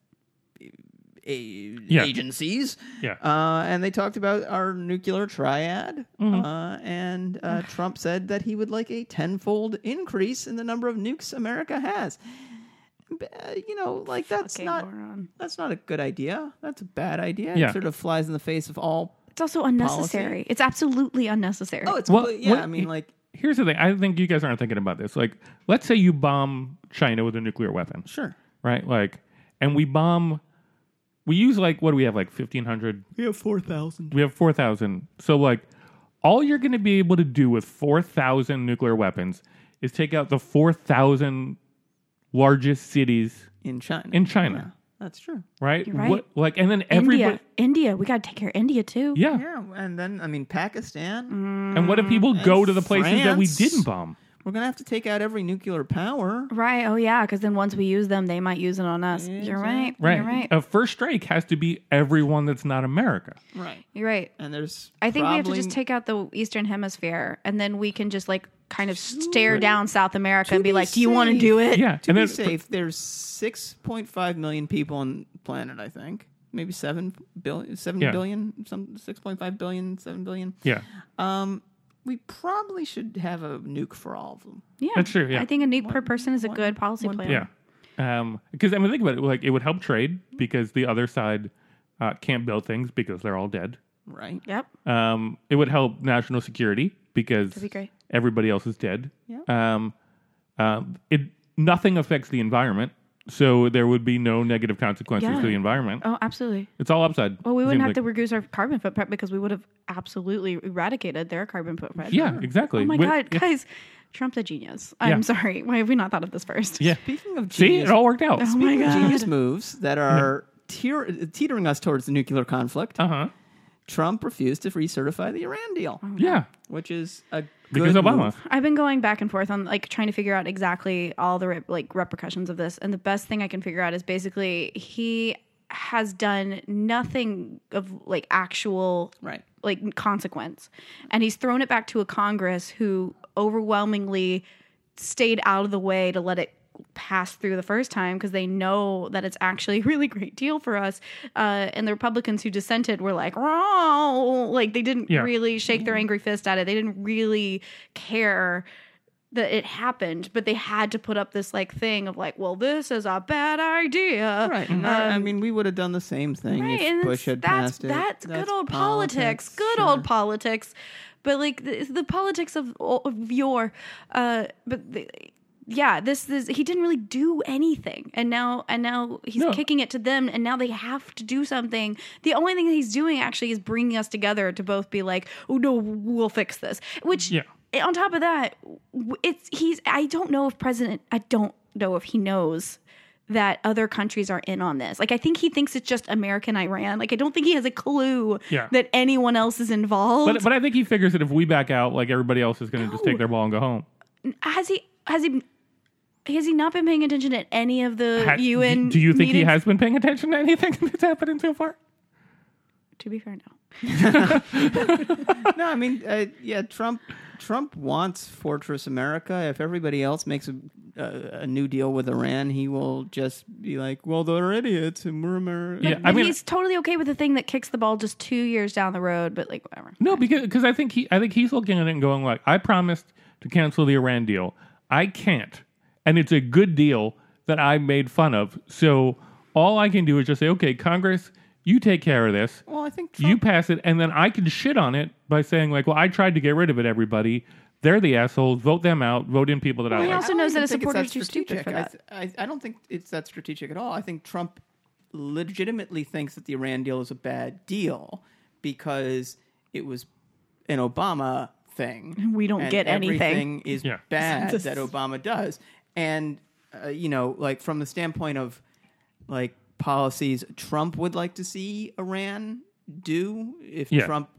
a- Yeah. agencies. yeah. Uh, and they talked about our nuclear triad. Mm-hmm. Uh, and uh, Trump said that he would like a tenfold increase in the number of nukes America has. Uh, you know, like that's Fucking not moron. that's not a good idea. That's a bad idea. Yeah. It sort of flies in the face of all. It's also unnecessary. It's absolutely unnecessary. Oh, it's Well, well, yeah. what- I mean, like Here's the thing. I think you guys aren't thinking about this. Like, let's say you bomb China with a nuclear weapon, sure. right? Like, and we bomb. We use like what do we have? Like fifteen hundred. We have four thousand. We have four thousand. So like, all you're going to be able to do with four thousand nuclear weapons is take out the four thousand largest cities in China. in China, Yeah, that's true. right? You're right. What, like, and then everybody. India, India, we got to take care of India too. Yeah. Yeah, and then I mean Pakistan. Mm. And what if people go to the places that we didn't bomb? We're gonna have to take out every nuclear power. Right. Oh, yeah. Because then once we use them, they might use it on us. You're right. Right. You're right. A first strike has to be everyone that's not America. Right. You're right. And there's. I think we have to just take out the Eastern Hemisphere, and then we can just like kind of stare down South America and be be like, "Do you want to do it?" Yeah. To and be then safe, there's 6.5 million people on the planet. I think maybe seven billion, seven Yeah. billion, some 6.5 billion, seven billion. yeah. Um, we probably should have a nuke for all of them. Yeah, That's true, yeah. I think a nuke per person is a one- good policy one plan. Yeah. Um, because I mean, think about it. Like, it would help trade because the other side uh, can't build things because they're all dead. Right. Yep. Um, it would help national security because be everybody else is dead. Yeah. Um, um, it nothing affects the environment, so there would be no negative consequences Yeah. to the environment. Oh, absolutely. It's all upside. Well, we wouldn't have like- to reduce our carbon footprint because we would have absolutely eradicated their carbon footprint. Yeah, exactly. Oh my Wi- god, yeah. guys, Trump's a genius. I'm Yeah. sorry. Why have we not thought of this first? Yeah. Speaking of See, genius, it all worked out. Oh my god. genius moves that are tear- teetering us towards the nuclear conflict, Uh huh. Trump refused to recertify the Iran deal, Yeah. which is a Because good Obama. move. I've been going back and forth on like trying to figure out exactly all the re- like repercussions of this, and the best thing I can figure out is basically he has done nothing of like actual Right. like consequence, and he's thrown it back to a Congress who overwhelmingly stayed out of the way to let it pass through the first time because they know that it's actually a really great deal for us. Uh, and the Republicans who dissented were like, "Oh," like they didn't Yeah. really shake their angry fist at it. They didn't really care that it happened, but they had to put up this like thing of like, well, this is a bad idea. Right. And I mean, we would have done the same thing Um, Right, if Bush had that's passed it. that's, good old politics, good sure. old politics. But like the, the politics of, of your, uh, but the, yeah, this is he didn't really do anything, and now and now he's No. kicking it to them, and now they have to do something. The only thing that he's doing actually is bringing us together to both be like, oh no, we'll fix this. Which Yeah. Eh, on top of that, it's he's. I don't know if President. I don't know if he knows that other countries are in on this. Like I think he thinks it's just American Iran. Like I don't think he has a clue Yeah. that anyone else is involved. But but I think he figures that if we back out, like everybody else is going to just take their ball and go home. has he has he has he not been paying attention at any of the Ha- UN? do you think he has been paying attention to anything that's happening so far? To be fair, no. No, I mean, uh, yeah, Trump. Trump wants Fortress America. If everybody else makes a, a, a new deal with Iran, he will just be like, "Well, they're idiots, and we're America." Yeah, But I mean, he's totally okay with the thing that kicks the ball just two years down the road. But like whatever. No, because because I think he I think he's looking at it and going like, I promised to cancel the Iran deal. I can't, and it's a good deal that I made fun of. So all I can do is just say, okay, Congress, you take care of this. Well, I think You pass it, and then I can shit on it by saying like, well, I tried to get rid of it. Everybody, they're the assholes. Vote them out. Vote in people that I he like. also I knows that even his think it's supporters that are stupid strategic. for I that. th- I, I don't think it's that strategic at all. I think Trump legitimately thinks that the Iran deal is a bad deal because it was an Obama thing. We don't and get anything. Everything is Yeah. bad that Obama does, and uh, you know, like from the standpoint of like policies Trump would like to see Iran do if Yeah. Trump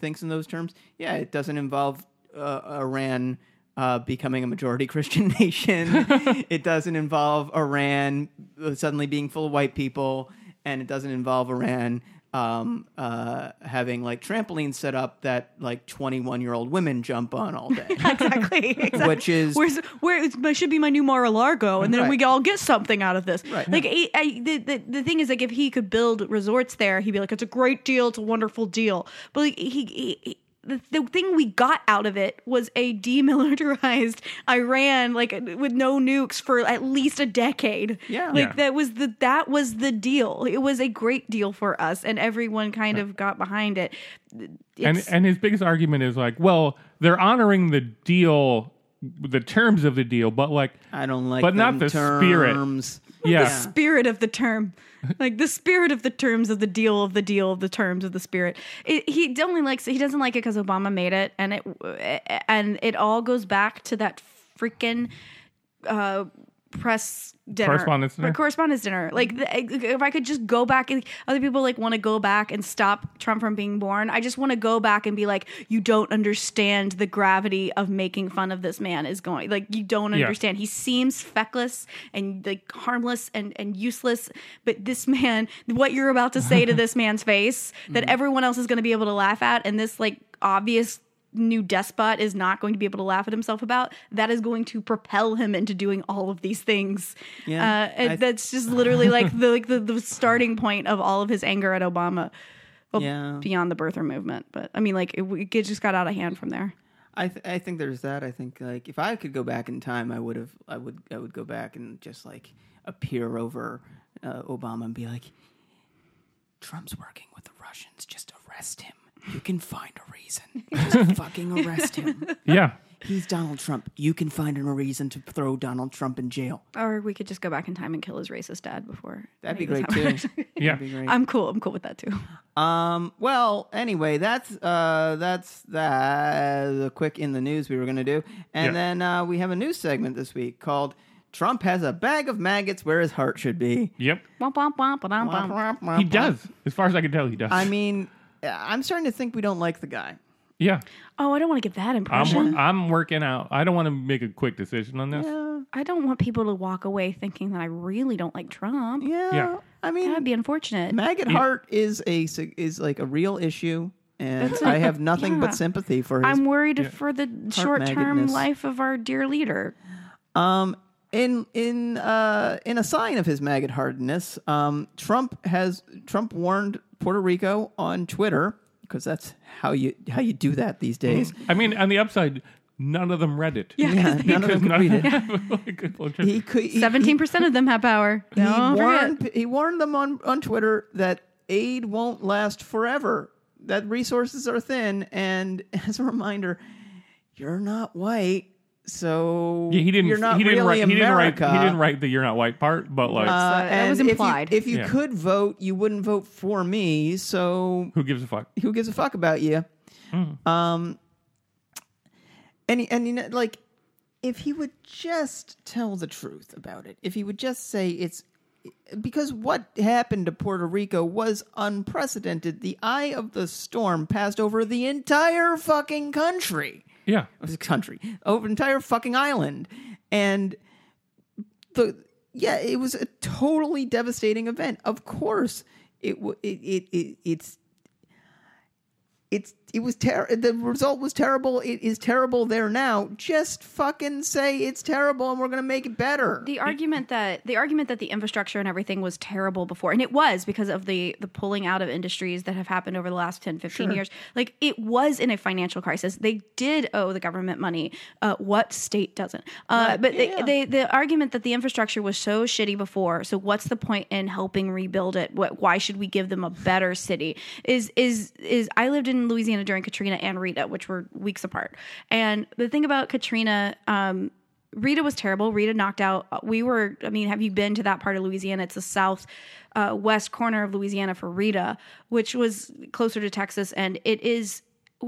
thinks in those terms. Yeah, it doesn't involve uh, Iran uh, becoming a majority Christian nation. it doesn't involve Iran suddenly being full of white people, and it doesn't involve Iran um, uh, having like trampolines set up that like 21 year old women jump on all day. exactly, exactly. Which is- where's where it should be my new Mar-a-Lago, and then Right. we all get something out of this. Right. Like I, I, the, the the thing is, like if he could build resorts there, he'd be like, it's a great deal, it's a wonderful deal. But like, he. he, he the, the thing we got out of it was a demilitarized Iran, like with no nukes for at least a decade. Yeah. like Yeah. that was the that was the deal. It was a great deal for us, and everyone kind of got behind it. and It's- and his biggest argument is like, well, they're honoring the deal, the terms of the deal, but like, I don't like But not them the spirit. terms. yeah, the spirit of the term like the spirit of the terms of the deal of the deal of the terms of the spirit it, he only likes it. he doesn't like it because obama made it and it and it all goes back to that freaking uh press dinner Correspondence dinner? Correspondence dinner like the, if i could just go back and other people like want to go back and stop trump from being born i just want to go back and be like you don't understand the gravity of making fun of this man is going like you don't Yeah. understand he seems feckless and like harmless and and useless but this man what you're about to say to this man's face that mm. everyone else is going to be able to laugh at and this like obvious new despot is not going to be able to laugh at himself about that is going to propel him into doing all of these things Yeah, uh, and I- that's just literally like the like the, the starting point of all of his anger at obama well, Yeah. beyond the birther movement but i mean like it, it just got out of hand from there I th- I think there's that. I think like if I could go back in time, I would have. I would. I would go back and just like appear over uh, Obama and be like, "Trump's working with the Russians. Just arrest him. You can find a reason. Just fucking arrest him. yeah. He's Donald Trump. You can find him a reason to throw Donald Trump in jail. or we could just go back in time and kill his racist dad before That'd be any great of too. Yeah. That'd be great. i'm cool i'm cool with that too Um. Well. Anyway, that's uh. That's that. The quick in the news we were gonna do, and Yeah. then uh, we have a news segment this week called "Trump has a bag of maggots where his heart should be." Yep. Womp, womp, womp, ba-dum, bum. He does. As far as I can tell, he does. I mean, I'm starting to think we don't like the guy. yeah. Oh, I don't want to get that I'm impression. I'm working out. I don't want to make a quick decision on this. Yeah. I don't want people to walk away thinking that I really don't like Trump. Yeah. Yeah. I mean, That'd be unfortunate. maggot heart is a is like a real issue, and That's a- I have nothing yeah. but sympathy for his. I'm worried for the short term maggotness. life of our dear leader. Um, in in uh, in a sign of his maggot hardness, um, Trump has Trump warned Puerto Rico on Twitter because that's how you how you do that these days. I mean, on the upside, none of them read it. Yeah, Yeah, none of them could read it. it. He could he, seventeen percent of them have power. he, Don't warned he warned them on on Twitter that aid won't last forever. That resources are thin, and as a reminder, you're not white, so Yeah, he didn't. You're not he didn't really write. He didn't write. America. He didn't write the "you're not white" part, but like, Uh, that and was if you- implied. If you, Yeah. could vote, you wouldn't vote for me. So who gives a fuck? who gives a fuck about you? Hmm. Um, and he, and you know, like if he would just tell the truth about it, if he would just say it's because what happened to Puerto Rico was unprecedented. The eye of the storm passed over the entire fucking country. Yeah. It was a country, over entire fucking island, and the yeah, it was a totally devastating event. Of course, it it it, it it's it's it was ter- the result was terrible. It is terrible there now. Just fucking say it's terrible and we're going to make it better. the argument that the argument that the infrastructure and everything was terrible before and it was because of the the pulling out of industries that have happened over the last 10 15 years like it was in a financial crisis they did owe the government money uh, what state doesn't uh, but yeah. they, they the argument that the infrastructure was so shitty before so what's the point in helping rebuild it what, why should we give them a better city is is is i lived in louisiana during katrina and rita which were weeks apart and the thing about katrina um Rita was terrible. Rita knocked out. We were. I mean, have you been to that part of Louisiana? It's the south uh, west corner of Louisiana for Rita, which was closer to Texas, and it is.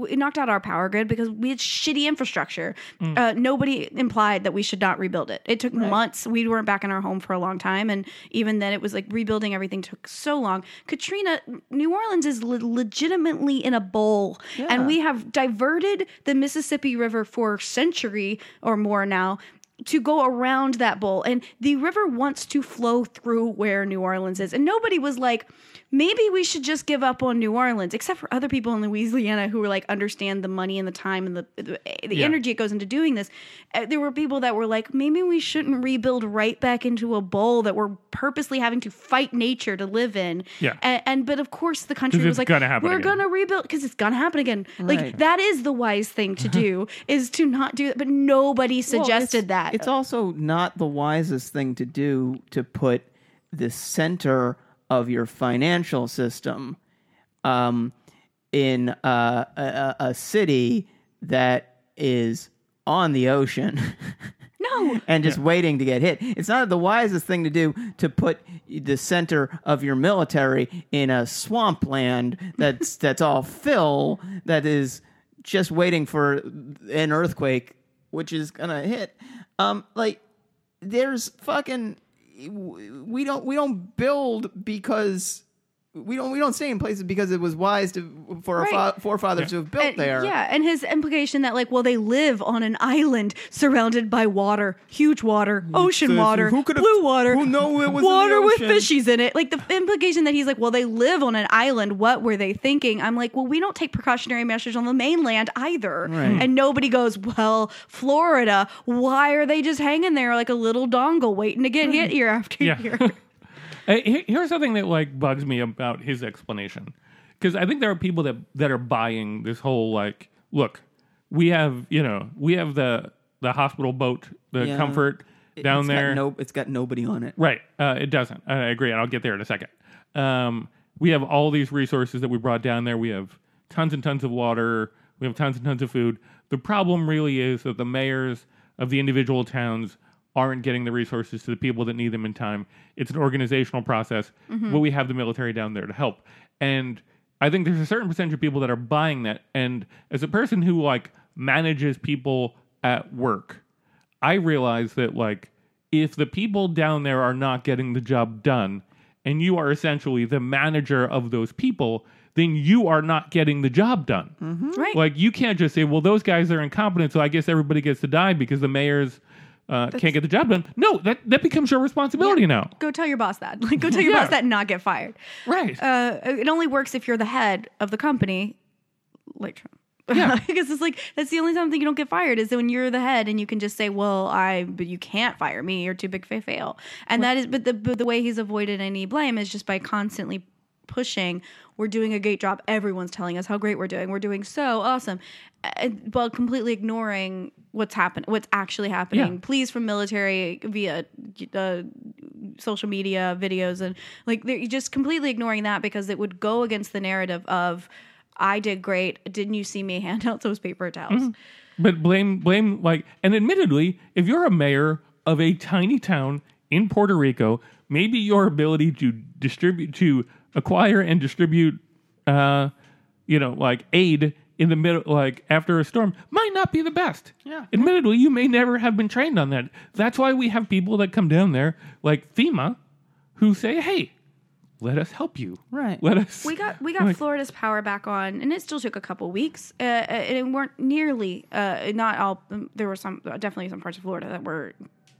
It knocked out our power grid because we had shitty infrastructure. Uh, nobody implied that we should not rebuild it. It took months. We weren't back in our home for a long time, and even then, it was like rebuilding everything took so long. Katrina, New Orleans is le- legitimately in a bowl, and we have diverted the Mississippi River for a century or more now to go around that bowl. And the river wants to flow through where New Orleans is. And nobody was like, maybe we should just give up on New Orleans, except for other people in Louisiana who were like, understand the money and the time and the, the, the Yeah. energy it goes into doing this. Uh, there were people that were like, maybe we shouldn't rebuild right back into a bowl that we're purposely having to fight nature to live in. Yeah. And, and but of course the country was like, gonna happen we're again." gonna rebuild because it's gonna happen again. Like that is the wise thing to do is to not do that. But nobody suggested it's- that. It's also not the wisest thing to do to put the center of your financial system um, in uh, a, a, a city that is on the ocean. no. and just waiting to get hit. It's not the wisest thing to do to put the center of your military in a swampland that's that's all fill that is just waiting for an earthquake which is gonna hit. Um, like there's fucking we don't we don't build because we don't we don't stay in places because it was wise to for our fa- forefathers to have built And- there. Yeah, and his implication that like, well, they live on an island surrounded by water, huge water, ocean water, who could've- blue water, who know it was in water with fishies in it. Like the implication that he's like, well, they live on an island. What were they thinking? I'm like, well, we don't take precautionary measures on the mainland either. Right. And nobody goes, well, Florida. Why are they just hanging there like a little dongle waiting to get hit year after Yeah. year? He- Here's something that like bugs me about his explanation, because I think there are people that that are buying this whole like, look, we have you know we have the the hospital boat, the Yeah. comfort down It's got there, no, it's got nobody on it. right? Uh, it doesn't. I agree, and I'll get there in a second. Um, we have all these resources that we brought down there. We have tons and tons of water. We have tons and tons of food. The problem really is that the mayors of the individual towns aren't getting the resources to the people that need them in time. It's an organizational process, mm-hmm. but we have the military down there to help. And I think there's a certain percentage of people that are buying that. And as a person who like manages people at work, I realize that like if the people down there are not getting the job done and you are essentially the manager of those people, then you are not getting the job done. Mm-hmm. right. Like you can't just say, "Well, those guys are incompetent, so I guess everybody gets to die because the mayors uh, can't get the job done." No, that that becomes your responsibility now. go tell your boss that. Like, go tell your Yeah. boss that and not get fired. Right. uh, it only works if you're the head of the company, like Trump. Yeah. because it's like that's the only time that you don't get fired is when you're the head and you can just say, "Well, I," but you can't fire me. You're too big to fail. And that is, but the but the way he's avoided any blame is just by constantly pushing. We're doing a great job. Everyone's telling us how great we're doing. We're doing so awesome, while completely ignoring what's happened, what's actually happening. Yeah. Pleas from military via uh, social media videos and like they're just completely ignoring that because it would go against the narrative of I did great. Didn't you see me hand out those paper towels? But blame blame like and admittedly, if you're a mayor of a tiny town in Puerto Rico, maybe your ability to distribute to acquire and distribute uh you know, like aid in the middle, like after a storm, might not be the best. Yeah. Admittedly, you may never have been trained on that. That's why we have people that come down there, like FEMA, who say, "Hey, let us help you. Right. Let us." We got we got Like- Florida's power back on, and it still took a couple weeks. Uh, and it weren't nearly, uh, not all. There were some, definitely some parts of Florida that were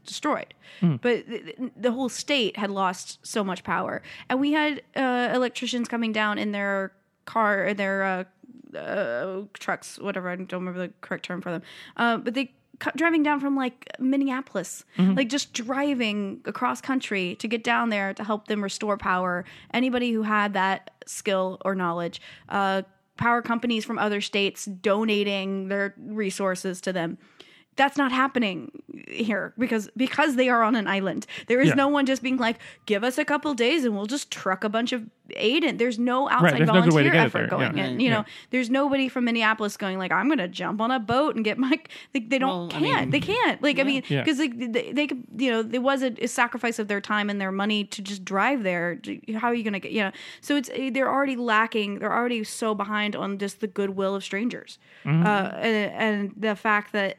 destroyed, but the, the whole state had lost so much power, and we had uh, electricians coming down in their car, in their uh, uh, trucks, whatever. I don't remember the correct term for them, uh, but they. Driving down from like Minneapolis, like just driving across country to get down there to help them restore power. Anybody who had that skill or knowledge, uh, power companies from other states donating their resources to them. That's not happening here because because they are on an island. There is Yeah. no one just being like, "Give us a couple days and we'll just truck a bunch of aid in." There's no outside there's no good way to volunteer get it effort there, going yeah. in. You Yeah. know, there's nobody from Minneapolis going like, "I'm going to jump on a boat and get my." They, they don't Well, can't. mean- they can't. Like I mean, Yeah. because like, they, they could you know there was a, a sacrifice of their time and their money to just drive there. How are you going to get you know? So it's they're already lacking. They're already so behind on just the goodwill of strangers, Mm-hmm. uh, and, and the fact that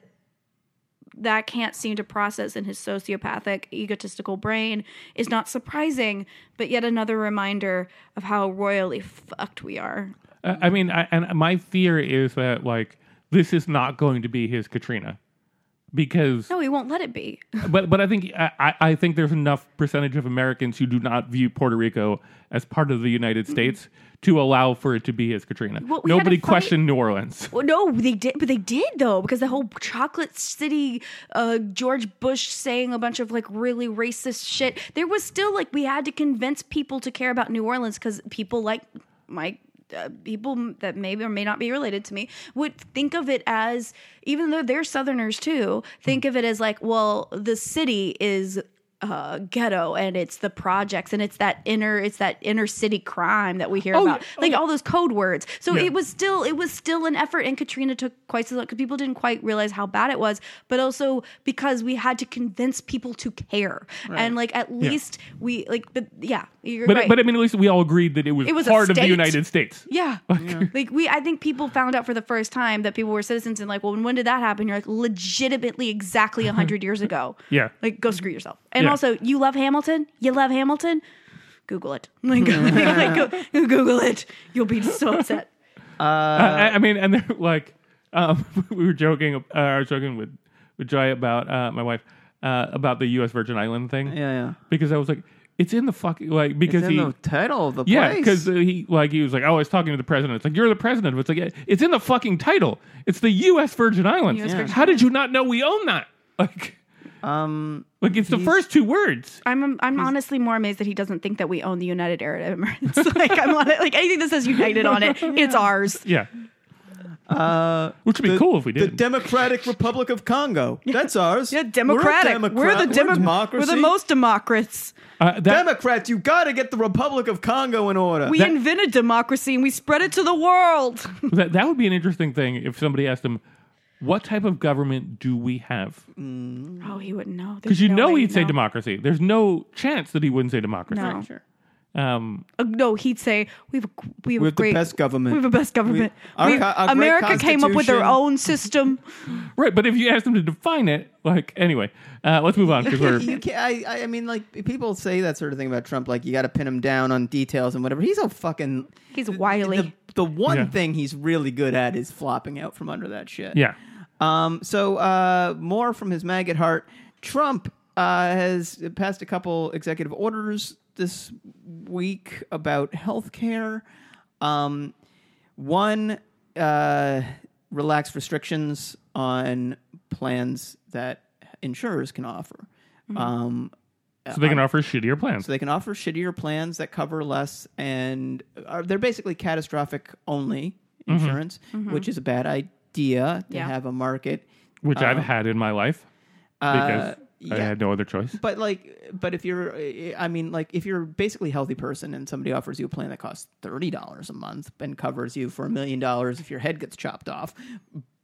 that can't seem to process in his sociopathic, egotistical brain is not surprising, but yet another reminder of how royally fucked we are. I I mean, I, and my fear is that like this is not going to be his Katrina, because No, he won't let it be. but but I think I, I- think there's enough percentage of Americans who do not view Puerto Rico as part of the United States to allow for it to be as Katrina. Mm-hmm. Well, we had Nobody questioned New Orleans. Well, no, they did, but they did though, because the whole chocolate city, uh, George Bush saying a bunch of like really racist shit. There was still like we had to convince people to care about New Orleans because people like my. Uh, people that maybe or may not be related to me would think of it as even though they're southerners too think of it as like well the city is uh, ghetto and it's the projects and it's that inner it's that inner city crime that we hear Oh, about yeah. Oh, like yeah. all those code words so Yeah. it was still it was still an effort and katrina took quite a lot because people didn't quite realize how bad it was but also because we had to convince people to care and like at least we like but yeah you're But right but I mean, at least we all agreed that it was, It was part of the. United States. yeah. Like we I think people found out for the first time that people were citizens and like, well, when did that happen? You're like legitimately exactly a hundred years ago. Yeah. Like go screw yourself. And. Also, you love Hamilton? You love Hamilton? Google it. Like, like, go, Google it. You'll be so upset. I, I mean, and they're like, um, we were joking. Uh, I was joking with with Joy about uh, my wife uh, about the U.S. Virgin Island thing. Yeah, yeah. Because I was like, it's in the fucking like because It's in he. the title of the yeah, because he like he was like, oh, I was talking to the president. It's like you're the president. It's like yeah, it's in the fucking title. It's the U.S. Virgin Islands. US Virgin How did you not know we own that? Like, um, like it's the first two words. I'm I'm honestly more amazed that he doesn't think that we own the United Arab Emirates. like I'm on it. Like anything that says United on it, it's ours. Yeah, uh, which would be the- cool if we did. The. Democratic Republic of Congo. That's ours. Yeah, democratic. We're, a We're the Democrat. demo- democracy. We're the most democrats. uh, that, Democrats. You got to get the Republic of Congo in order. We That- invented democracy and we spread it to the world. that that would be an interesting thing if somebody asked him, "What type of government do we have?" Oh, he wouldn't know. Because you know he'd say democracy. There's no chance that he wouldn't say democracy. No. Sure. Um, Uh, no, he'd say we have a we have, We a have the great best government. We have the best government. our We- co- our great America came up with their constitution. own system. right, but if you ask him to define it, like anyway, uh, let's move on because we're you can't, I, I- I mean, like people say that sort of thing about Trump. Like you got to pin him down on details and whatever. He's a fucking. He's wily. The, the one Yeah. thing he's really good at is flopping out from under that shit. yeah. Um, so uh, more from his maggot heart. Trump uh, has passed a couple executive orders this week about health care. Um, one, uh, relaxed restrictions on plans that insurers can offer. Um, So they can offer shittier plans. so they can offer shittier plans that cover less, and are, they're basically catastrophic only insurance, which is a bad idea to Yeah. have a market. which I've had in my life because Uh, I yeah. had no other choice. But like, but if you're, I mean, like, if you're basically a healthy person and somebody offers you a plan that costs thirty dollars a month and covers you for a million dollars if your head gets chopped off,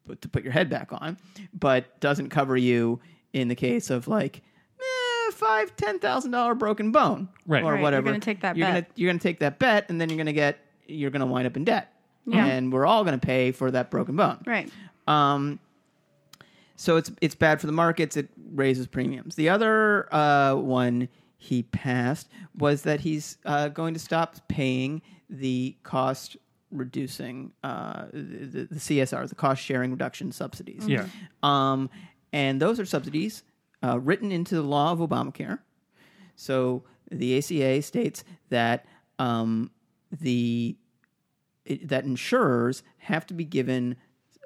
but to put your head back on, but doesn't cover you in the case of like eh, five, ten thousand dollar broken bone, Right. or Right, you're whatever. gonna take that you're bet. Gonna, you're gonna take that bet, and then you're gonna get, you're gonna wind up in debt. Yeah. and we're all going to pay for that broken bone. Right. Um, so it's it's bad for the markets. It raises premiums. The other uh, one he passed was that he's uh, going to stop paying the cost reducing uh, the, the CSR, the cost sharing reduction subsidies. Yeah. Um, and those are subsidies uh, written into the law of Obamacare. So the ACA states that um, the it, that insurers have to be given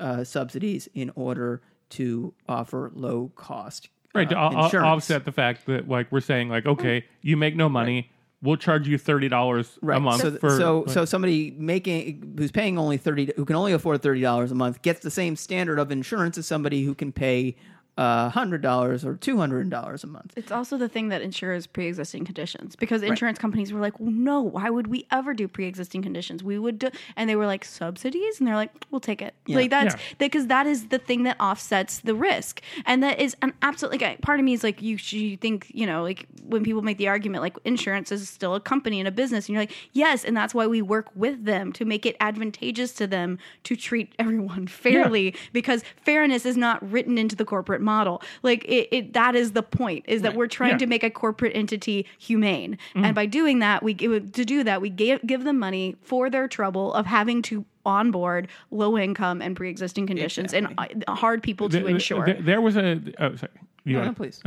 uh, subsidies in order to offer low cost Right. to uh, o- offset the fact that like we're saying like okay, you make no money, we'll charge you thirty dollars a month so, th- for so, so somebody making who's paying only thirty, who can only afford thirty dollars a month, gets the same standard of insurance as somebody who can pay uh, hundred dollars or two hundred dollars a month. It's also the thing that insures pre-existing conditions because insurance companies were like, well, "No, why would we ever do pre-existing conditions? We would do," and they were like, "Subsidies," and they're like, "We'll take it." Like that's Yeah. because that is the thing that offsets the risk, and that is an absolute. Like, part of me is like, you you think you know, like when people make the argument, like insurance is still a company and a business, and you're like, yes, and that's why we work with them to make it advantageous to them to treat everyone fairly because fairness is not written into the corporate model. Like it, it that is the point is that we're trying Yeah. to make a corporate entity humane, and by doing that, we give to do that we give give them money for their trouble of having to onboard low income and pre existing conditions and uh, hard people to Th- insure. th- there was a oh sorry. You No, no, please.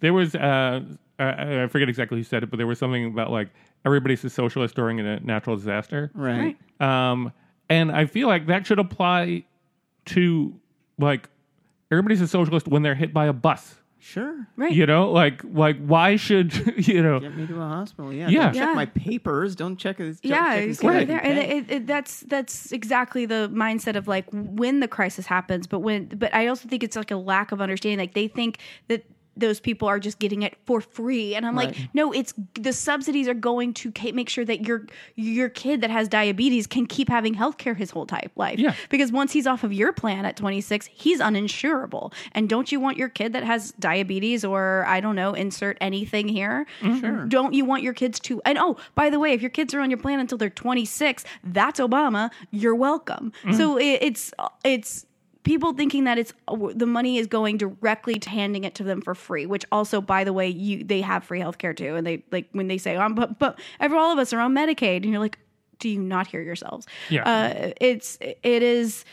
There was uh, I I forget exactly who said it, but there was something about like everybody's a socialist during a natural disaster. Right. Um, and I feel like that should apply to like everybody's a socialist when they're hit by a bus. Sure. right. You know, like like why should you know? Get me to a hospital. Yeah. Yeah. Don't check Yeah. my papers. Don't check his. yeah, check his right there. And it, it, that's that's exactly the mindset of like when the crisis happens, but when but I also think it's like a lack of understanding. Like they think that those people are just getting it for free, and I'm like, no, it's the subsidies are going to make sure that your your kid that has diabetes can keep having health care his whole type life. Yeah. because once he's off of your plan at 26, he's uninsurable. And don't you want your kid that has diabetes or I don't know, insert anything here? Mm-hmm. Sure. Don't you want your kids to? And oh, by the way, if your kids are on your plan until they're 26, that's Obama. You're welcome. Mm-hmm. So it, it's it's people thinking that it's the money is going directly to handing it to them for free. Which also, by the way, you they have free healthcare too, and they like when they say, um, but but every all of us are on Medicaid, and you're like, do you not hear yourselves? Yeah. uh, it's it is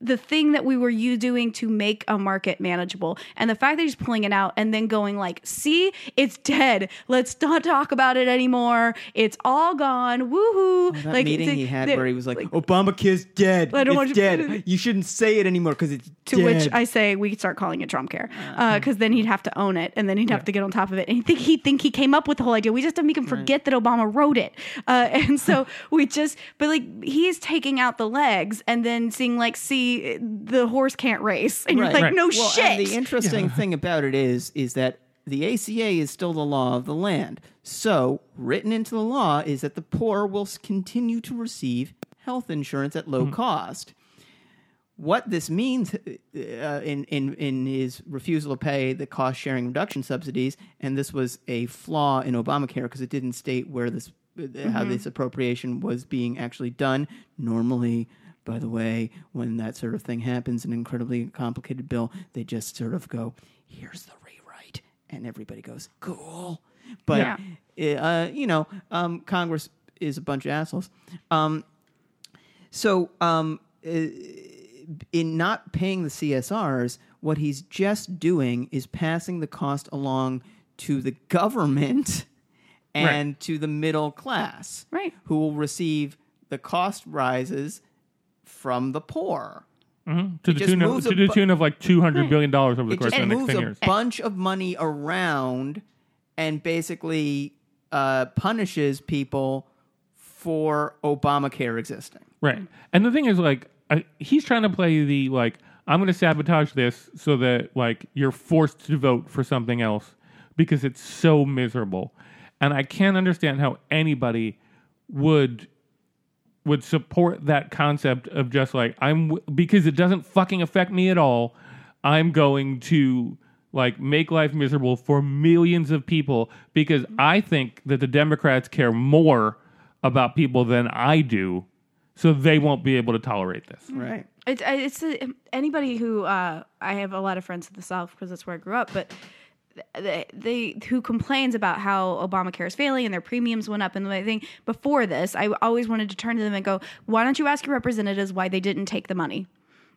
the thing that we were you doing to make a market manageable and the fact that he's pulling it out and then going like see it's dead let's not talk about it anymore it's all gone woohoo That like meeting he had where he was like, "Obamacare's dead. I don't it's you- dead. You shouldn't say it anymore because it's to dead." which I say we start calling it Trump care, Uh-huh. because then he'd have to own it, and then he'd have to get on top of it. And he think he think he came up with the whole idea. We just have to make him forget that Obama wrote it, uh, and so we just. But like he's taking out the legs, and then seeing like, see, the horse can't race, and you're like, Right. no Well, shit. and the interesting thing about it is, is that the ACA is still the law of the land. So, written into the law is that the poor will continue to receive health insurance at low cost. What this means uh, in, in, in his refusal to pay the cost sharing reduction subsidies, and this was a flaw in Obamacare because it didn't state where this uh, how this appropriation was being actually done. Normally, by the way, when that sort of thing happens, an incredibly complicated bill, they just sort of go, "Here's the rewrite," and everybody goes, "Cool." But uh, you know, um, Congress is a bunch of assholes. Um, so, um, uh, in not paying the CSRs, what he's just doing is passing the cost along to the government and to the middle class, Right. Who will receive the cost rises from the poor. to the tune of to the bu- tune of like two hundred billion dollars over the course of the next moves ten a bunch of money around and basically uh, punishes people for Obamacare existing. Right. And the thing is, like, I, he's trying to play the, like, I'm going to sabotage this so that, like, you're forced to vote for something else because it's so miserable. And I can't understand how anybody would would support that concept of just like I'm w- because it doesn't fucking affect me at all. I'm going to like make life miserable for millions of people because I think that the Democrats care more about people than I do so they won't be able to tolerate this. Right. It's it's uh, anybody who uh, I have a lot of friends in the South because that's where I grew up, but they, they who complains about how Obamacare is failing and their premiums went up and the thing before this, I always wanted to turn to them and go, "Why don't you ask your representatives why they didn't take the money?"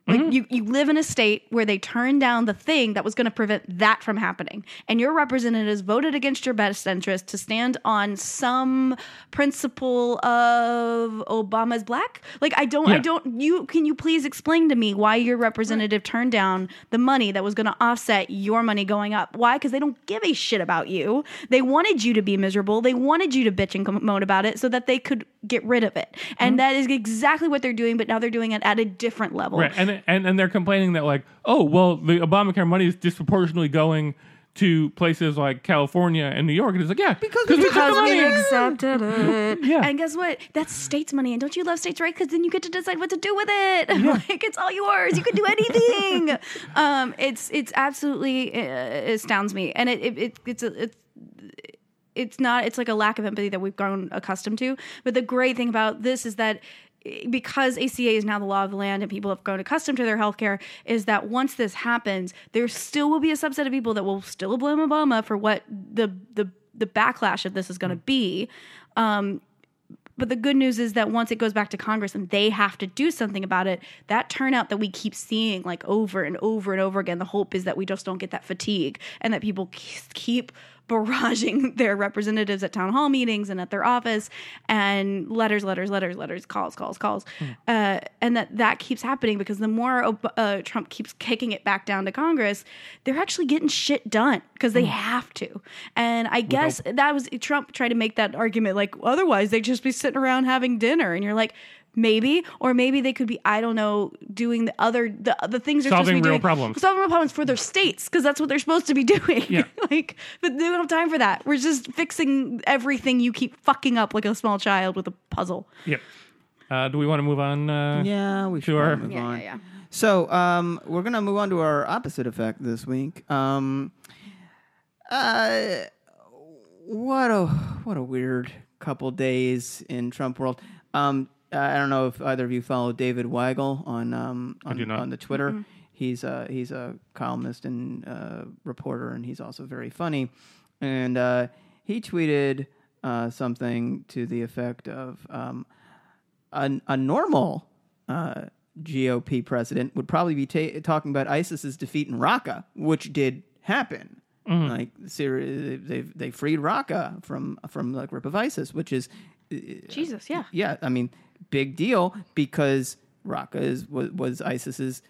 Like mm-hmm. you, you live in a state where they turned down the thing that was going to prevent that from happening, and your representatives voted against your best interest to stand on some principle of Obama's black. Like I don't, I don't. You can you please explain to me why your representative turned down the money that was going to offset your money going up? Why? Because they don't give a shit about you. They wanted you to be miserable. They wanted you to bitch and moan about it so that they could get rid of it. And mm-hmm. that is exactly what they're doing. But now they're doing it at a different level. Right, and and and they're complaining that like, oh, well, the Obamacare money is disproportionately going to places like California and New York, and it's like, yeah, Because we took the money. we accepted it. Yeah. And guess what? That's states' money. And don't you love states' right? Because then you get to decide what to do with it. like it's all yours. You can do anything. um, it's it's absolutely uh, astounds me, and it, it, it it's a, it's it's not it's like a lack of empathy that we've grown accustomed to. But the great thing about this is that because ACA is now the law of the land and people have grown accustomed to their healthcare, is that once this happens, there still will be a subset of people that will still blame Obama for what the the the backlash of this is going to be. Um, but the good news is that once it goes back to Congress and they have to do something about it, that turnout that we keep seeing like over and over and over again, the hope is that we just don't get that fatigue and that people keep barraging their representatives at town hall meetings and at their office and letters, letters, letters, letters, calls, calls, calls, uh, and that that keeps happening because the more Ob- uh, Trump keeps kicking it back down to Congress, they're actually getting shit done because they have to. And I guess that was Trump tried to make that argument like otherwise they'd just be sitting around having dinner, and you're like. Maybe, or maybe they could be, I don't know, doing the other the the things they're supposed to be real doing, problems. solving real problems for their states because that's what they're supposed to be doing. Yeah. like, but they don't have time for that. We're just fixing everything you keep fucking up like a small child with a puzzle. Yep. Uh, do we want to move on? Uh, Yeah, we should Sure. probably move Yeah, on. yeah, yeah. So um, we're gonna move on to our opposite effect this week. Um, uh, what a what a weird couple days in Trump world. Um, I don't know if either of you follow David Weigel on um, on, do not. on the Twitter. He's a he's a columnist and uh, reporter, and he's also very funny. And uh, he tweeted uh, something to the effect of um, a, a normal uh, GOP president would probably be ta- talking about ISIS's defeat in Raqqa, which did happen. Like Syria, they they freed Raqqa from from the grip of ISIS, which is Jesus, yeah. yeah, I mean, big deal because Raqqa is was, was ISIS's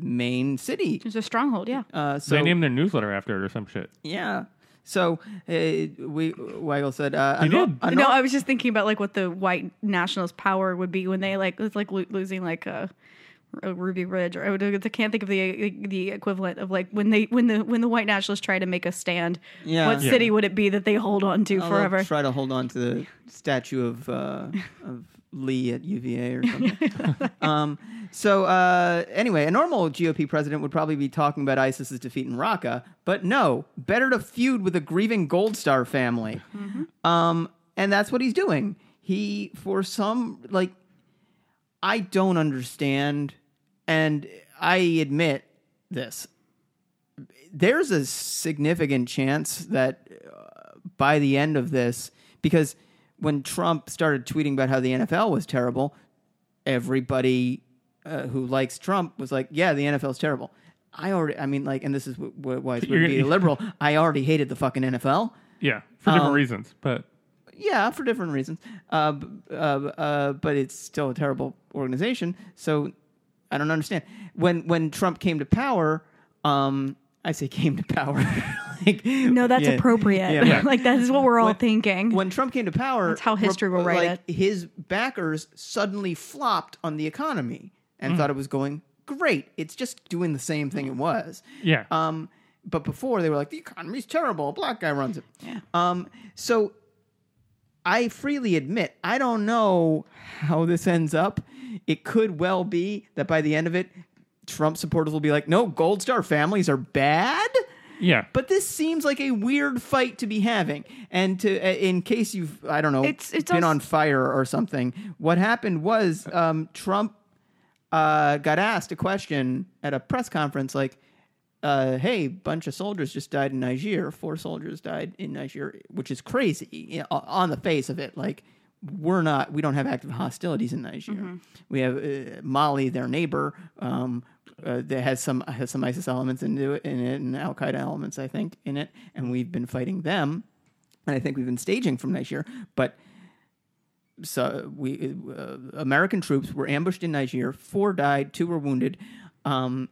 main city. It's a stronghold, yeah. Uh, so they named their newsletter after it or some shit. yeah, so uh, we Weigel said uh, He did. a no, I was just thinking about like what the white nationalist power would be when they like it's like lo- losing like a, a Ruby Ridge or I, would, I can't think of the the equivalent of like when they when the when the white nationalists try to make a stand. Yeah. what Yeah. city would it be that they hold on to I'll forever? Try to hold on to the statue of uh, of Lee at UVA or something. um, so uh, anyway, a normal GOP president would probably be talking about ISIS's defeat in Raqqa, but no, better to feud with a grieving Gold Star family. Um, and that's what he's doing. He, for some, like, I don't understand, and I admit this. There's a significant chance that uh, by the end of this, because when Trump started tweeting about how the NFL was terrible, everybody uh, who likes Trump was like, "Yeah, the NFL is terrible." I already, I mean, like, and this is wh- wh- why it's weird to be a liberal. I already hated the fucking NFL. Yeah, for different Um, reasons. But Yeah, for different reasons. Uh, uh, uh, but it's still a terrible organization. So I don't understand when when Trump came to power. Um, I say came to power. like, no, that's yeah. appropriate. Yeah. Yeah. like that is what we're all When- thinking. When Trump came to power, That's how history will write like, His backers suddenly flopped on the economy and thought it was going great. It's just doing the same thing it was. yeah, Um, but before they were like, the economy's terrible. A black guy runs it. Um, so I freely admit, I don't know how this ends up. It could well be that by the end of it, Trump supporters will be like, no, Gold Star families are bad. Yeah. But this seems like a weird fight to be having. And to uh, in case you've I don't know It's- it's been also- on fire or something, what happened was um, Trump uh, got asked a question at a press conference like, uh, "Hey, bunch of soldiers just died in Niger. Four soldiers died in Niger, which is crazy you know, on the face of it. Like." We're not. We don't have active hostilities in Niger. We have uh, Mali, their neighbor, um, uh, that has some has some ISIS elements into it, in it, and Al Qaeda elements, I think, in it, and we've been fighting them, and I think we've been staging from Niger. But so we uh, American troops were ambushed in Niger. Four died, two were wounded. Um,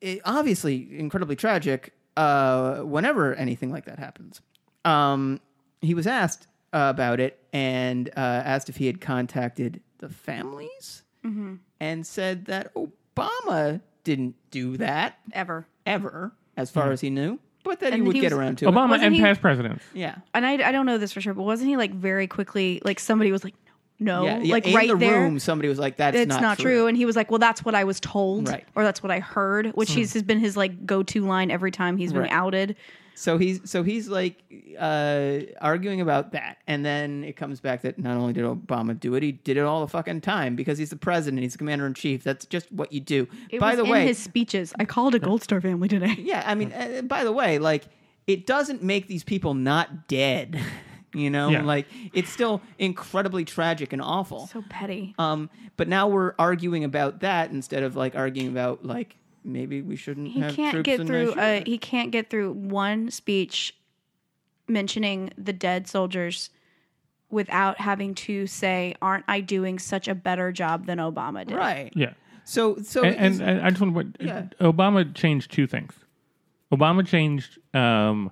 it, obviously, incredibly tragic. Uh, whenever anything like that happens, um, he was asked about it and uh, asked if he had contacted the families, Mm-hmm. and said that Obama didn't do that Ever. ever, as far as he knew, but that he would he get was- around to it. Obama Wasn't and he- past presidents. Yeah. And I, I don't know this for sure, but wasn't he like very quickly like somebody was like no Yeah, yeah, like in right the there room, somebody was like, "That's it's not, not, true. and he was like well that's what I was told Right. or that's what I heard which he's has been his like go-to line every time he's been Right. outed So he's so he's like uh, arguing about that, and then it comes back that not only did Obama do it, he did it all the fucking time because he's the president, he's the commander in chief. That's just what you do. it by the in way, his speeches I called a Gold Star family today yeah, I mean, uh, by the way, like it doesn't make these people not dead. You know, Yeah. like it's still incredibly tragic and awful. so petty Um, but now we're arguing about that instead of like arguing about like maybe we shouldn't he have can't troops get in through Nigeria. uh, he can't get through one speech mentioning the dead soldiers without having to say aren't I doing such a better job than Obama did right. Yeah. So so and, and, and I just want to. Yeah. Obama changed two things. Obama changed um,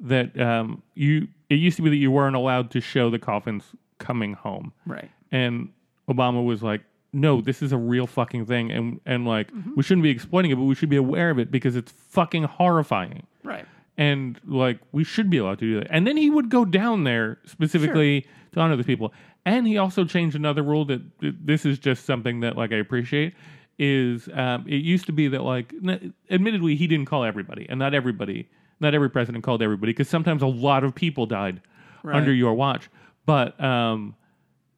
that um, you. It used to be that you weren't allowed to show the coffins coming home, right. and Obama was like, "No, this is a real fucking thing, and and like Mm-hmm. we shouldn't be exploiting it, but we should be aware of it because it's fucking horrifying." Right. and like we should be allowed to do that. And then he would go down there specifically to honor those people. And he also changed another rule that that this is just something that like I appreciate is um, it used to be that like n- admittedly he didn't call everybody and not everybody not every president called everybody because sometimes a lot of people died under your watch but um,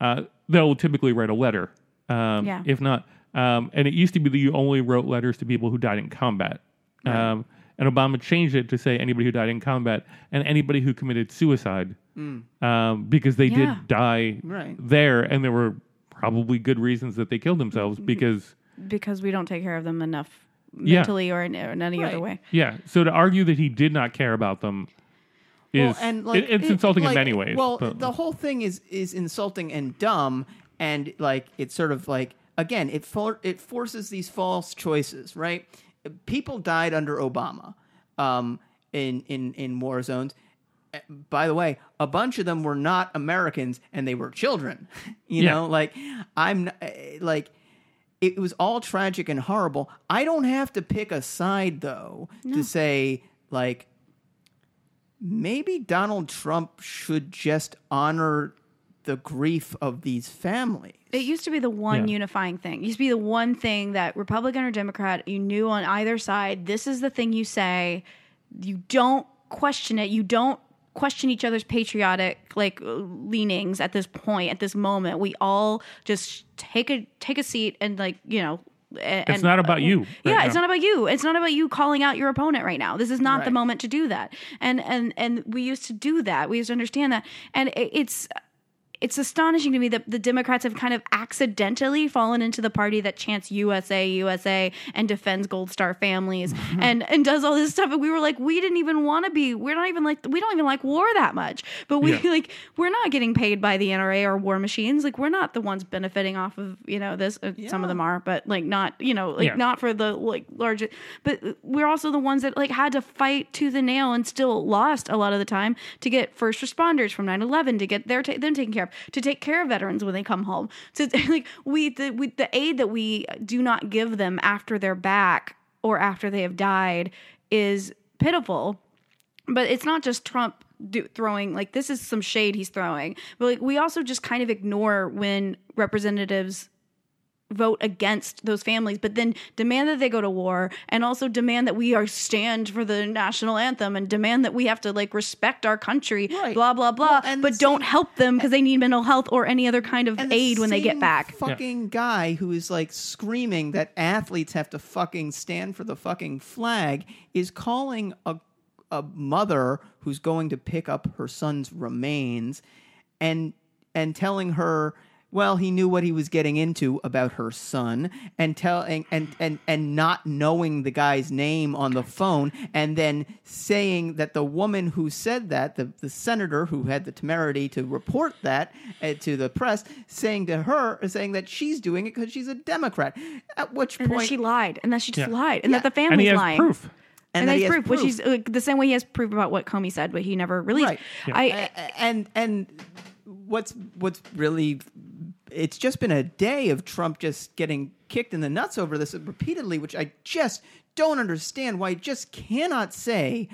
uh, they'll typically write a letter um, Yeah. if not um, and it used to be that you only wrote letters to people who died in combat um, and Obama changed it to say anybody who died in combat and anybody who committed suicide um, because they Yeah. did die Right. there, and there were probably good reasons that they killed themselves Mm-hmm. because because we don't take care of them enough Yeah. mentally or in, or in any Right. other way. yeah. So to argue that he did not care about them is well, and like it- it's it- insulting like, in many ways. Well, but- the whole thing is is insulting and dumb, and like it's sort of like again, it for, it forces these false choices, right? People died under Obama um, in in in war zones. By the way, a bunch of them were not Americans, and they were children. you Yeah. know, like I'm n- uh, like. It was all tragic and horrible. I don't have to pick a side though to say like maybe Donald Trump should just honor the grief of these families. It used to be the one Yeah. unifying thing. It used to be the one thing that Republican or Democrat, you knew on either side, this is the thing you say. You don't question it. You don't question each other's patriotic like uh, leanings at this point, at this moment. We all just take a take a seat and like, you know, a- it's not about you. yeah, right it's not about you. It's not about you calling out your opponent right now. This is not the moment to do that. And and and we used to do that. We used to understand that. And it- it's it's astonishing to me that the Democrats have kind of accidentally fallen into the party that chants USA, USA and defends Gold Star families and and does all this stuff. And we were like, we didn't even want to be. We're not even like we don't even like war that much. But we Yeah. like we're not getting paid by the NRA or war machines. Like we're not the ones benefiting off of you know this. Uh, Some of them are, but like not you know like Yeah. not for the like large. But we're also the ones that like had to fight to the nail and still lost a lot of the time to get first responders from 9-11 to get their ta- them taken care of to take care of veterans when they come home. So like we the we, the aid that we do not give them after they're back or after they have died is pitiful but it's not just Trump do, throwing like this is some shade he's throwing, but like we also just kind of ignore when representatives vote against those families, but then demand that they go to war and also demand that we are stand for the national anthem and demand that we have to like respect our country, Right. blah blah blah, Well, and but don't same- help them because they need mental health or any other kind of And the aid when they get same back. Fucking guy who is like screaming that athletes have to fucking stand for the fucking flag is calling a a mother who's going to pick up her son's remains and and telling her well he knew what he was getting into about her son and telling and and and not knowing the guy's name on the phone and then saying that the woman who said that the, the senator who had the temerity to report that uh, to the press saying to her saying that she's doing it because she's a democrat at which And that point she lied, and that she just Yeah. lied, and Yeah. that the and family's he has lying. proof. And, that that's he has proof, which he's like, the same way he has proof about what Comey said, but he never released. Right. I, A- and and what's what's really it's just been a day of Trump just getting kicked in the nuts over this repeatedly, which I just don't understand why he just cannot say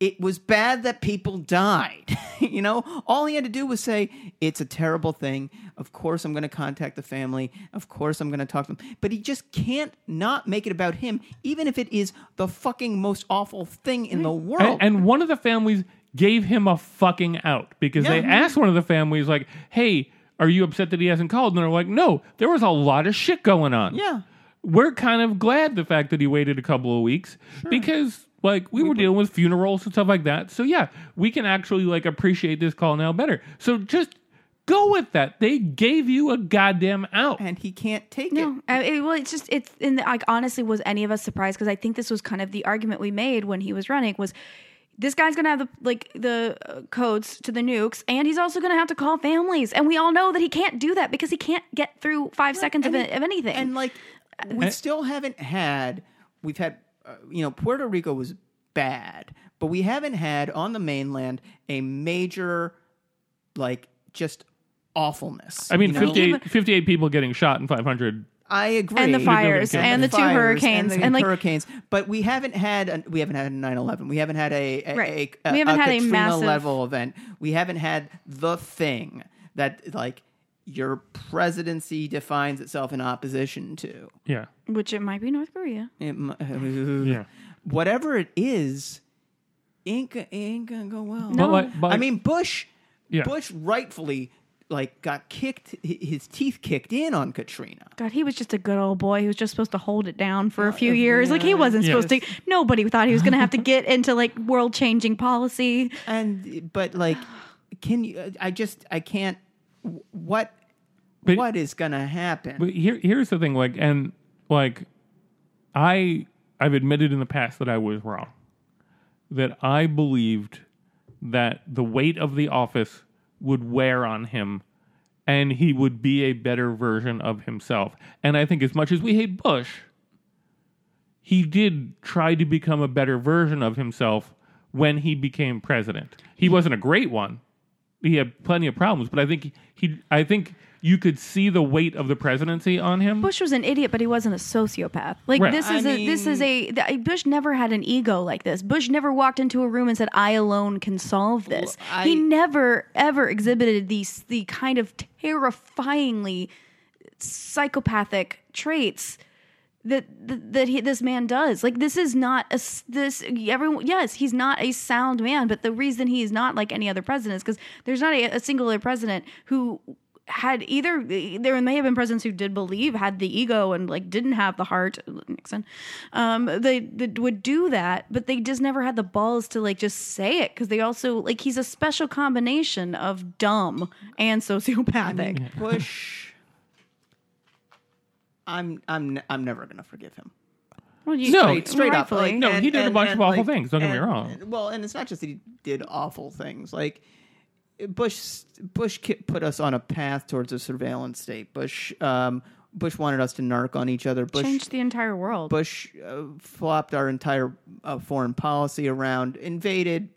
it was bad that people died. you know, all he had to do was say it's a terrible thing. Of course, I'm going to contact the family. Of course, I'm going to talk to them. But he just can't not make it about him, even if it is the fucking most awful thing in the world. And, and one of the families gave him a fucking out because they asked one of the families, like, hey, are you upset that he hasn't called? And they're like, no, there was a lot of shit going on. yeah. We're kind of glad the fact that he waited a couple of weeks because, like, we were dealing with funerals and stuff like that. So, yeah, we can actually, like, appreciate this call now better. So just go with that. They gave you a goddamn out. and he can't take No, it. I, it, well, it's just it's in the, like honestly, was any of us surprised? Because I think this was kind of the argument we made when he was running was this guy's gonna have the like the uh, codes to the nukes, and he's also gonna have to call families, and we all know that he can't do that because he can't get through five seconds of, And of anything. And like, we still haven't had. We've had, uh, you know, Puerto Rico was bad, but we haven't had on the mainland a major, like, just awfulness. I mean, you know? 58, 58 people getting shot and 500. I agree. and the fires And and the, two fires hurricanes and, and, the like hurricanes, but we haven't had a, we haven't had a 9/11. We haven't had a, a, Right. a, We haven't had a Katrina massive- level event. We haven't had the thing that like your presidency defines itself in opposition to. Yeah. which it might be North Korea. It, mi- Yeah. Whatever it is, ain't, ain't gonna go well. But, like, but I mean, Bush, Yeah. Bush rightfully like got kicked, his teeth kicked in on Katrina. God, he was just a good old boy. He was just supposed to hold it down for a uh, few years. Like he wasn't Yeah. supposed to. Nobody thought he was going to have to get into like world changing policy. And but like, can you? I just I can't. What But- what is gonna happen? But here, here's the thing, like, and like, I I've admitted in the past that I was wrong. That I believed that the weight of the office would wear on him, and he would be a better version of himself. And I think, as much as we hate Bush, he did try to become a better version of himself when he became president. He wasn't a great one. He had plenty of problems, but I think he, I think you could see the weight of the presidency on him. Bush was an idiot, but he wasn't a sociopath. Like Right. this I is a this is a th- Bush never had an ego like this. Bush never walked into a room and said, "I alone can solve this." I- he never ever exhibited these the kind of terrifyingly psychopathic traits that that, that he, this man does. Like this is not a this everyone. Yes, he's not a sound man, but the reason he is not like any other president is because there's not a, a single other president who had either there may have been presidents who did believe had the ego and like didn't have the heart nixon um they, they would do that but they just never had the balls to like just say it because they also like he's a special combination of dumb and sociopathic Bush. I'm I'm I'm never gonna forgive him. well, you, No, straight, straight up. Like, No, he did a bunch of awful things, don't get me wrong. Well, and it's not just that he did awful things. Like Bush, Bush put us on a path towards a surveillance state. Bush, um, Bush wanted us to narc on each other. Bush, changed the entire world Bush uh, flopped our entire uh, foreign policy around, invaded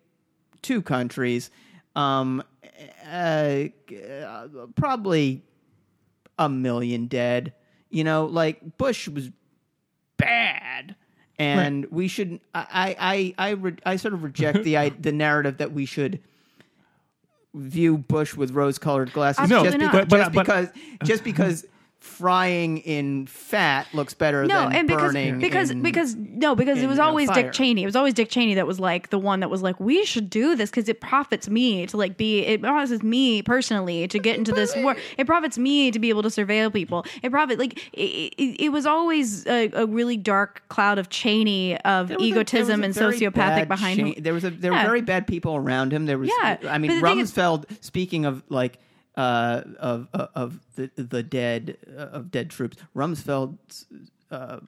two countries, um, uh, uh, probably a million dead. You know, like Bush was bad, and we should. I I I I, re, I sort of reject the I, the narrative that we should view Bush with rose-colored glasses No, just, because, just But- but- because just because frying in fat looks better no, than and because burning because in- because no, because it in, was you know, always. Dick Cheney. It was always Dick Cheney that was like the one that was like, we should do this because it profits me to like be. It profits me personally to get into this war. It profits me to be able to surveil people. It profit like it, it, it was always a, a really dark cloud of Cheney of There was a- egotism and a very sociopathic behind cha- him. There was a there Yeah. were very bad people around him. There was Yeah, I mean thing is- Rumsfeld. speaking of like uh, of of of the the dead uh, of dead troops, Rumsfeld's uh,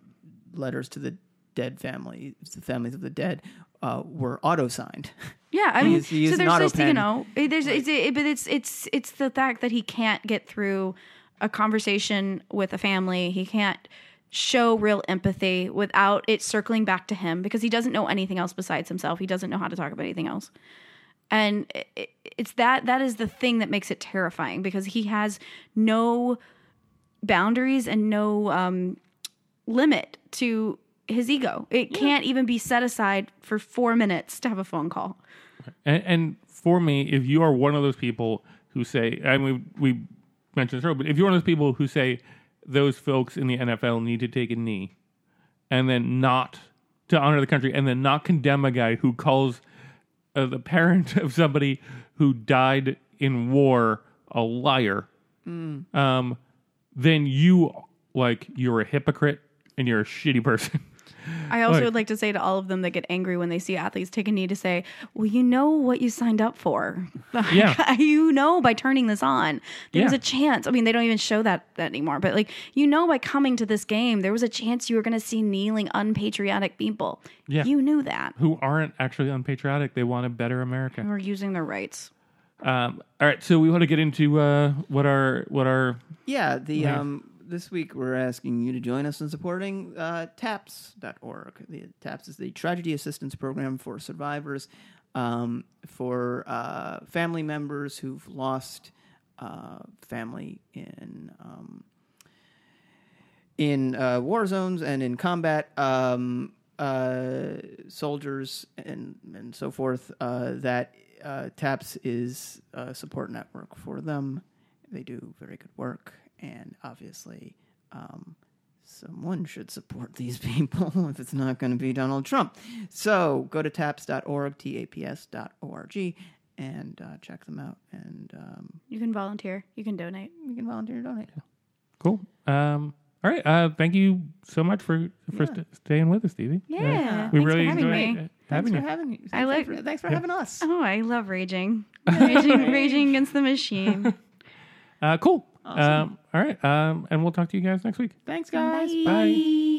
letters to the dead family, the families of the dead, uh, were auto signed. Yeah, I mean, He's- he so there's this, you know, there's, it's, it, but it's it's it's the fact that he can't get through a conversation with a family. He can't show real empathy without it circling back to him because he doesn't know anything else besides himself. He doesn't know how to talk about anything else, and it, it- it's that that is the thing that makes it terrifying because he has no boundaries and no um, limit to his ego. It can't even be set aside for four minutes to have a phone call. And, and for me, if you are one of those people who say, and we we mentioned this earlier, but if you're one of those people who say those folks in the NFL need to take a knee, and then not to honor the country, and then not condemn a guy who calls uh, the parent of somebody who died in war a liar, um, then you like you're a hypocrite and you're a shitty person. I also Like- would like to say to all of them that get angry when they see athletes take a knee to say, "Well, you know what you signed up for. Yeah. you know by turning this on, there was Yeah. a chance. I mean, they don't even show that, that anymore. But like, you know, by coming to this game, there was a chance you were going to see kneeling, unpatriotic people. Yeah. You knew that. who aren't actually unpatriotic. They want a better America. Who are using their rights. Um, all right, so we want to get into uh, what our what our Yeah, the um this week we're asking you to join us in supporting uh, TAPS.org. The TAPS is the Tragedy Assistance Program for survivors, um, for uh, family members who've lost uh, family in um, in uh, war zones and in combat, um, uh, soldiers and and so forth. Uh, that TAPS is a support network for them. They do very good work, and obviously, um, someone should support these people if it's not going to be Donald Trump. So go to taps.org, t a p s dot o r g, and uh, check them out. And um, You can volunteer. You can donate. you can volunteer to donate. cool. Um, all right, uh, thank you so much for for st- staying with us, Stevie. Yeah. we thanks really for having enjoyed me. uh, Thanks having for you. having you. I like- Thanks for, thanks for having us. Oh, I love raging. Raging, raging against the machine. Uh, cool. Um, all right, um, and we'll talk to you guys next week. Thanks, guys. Bye.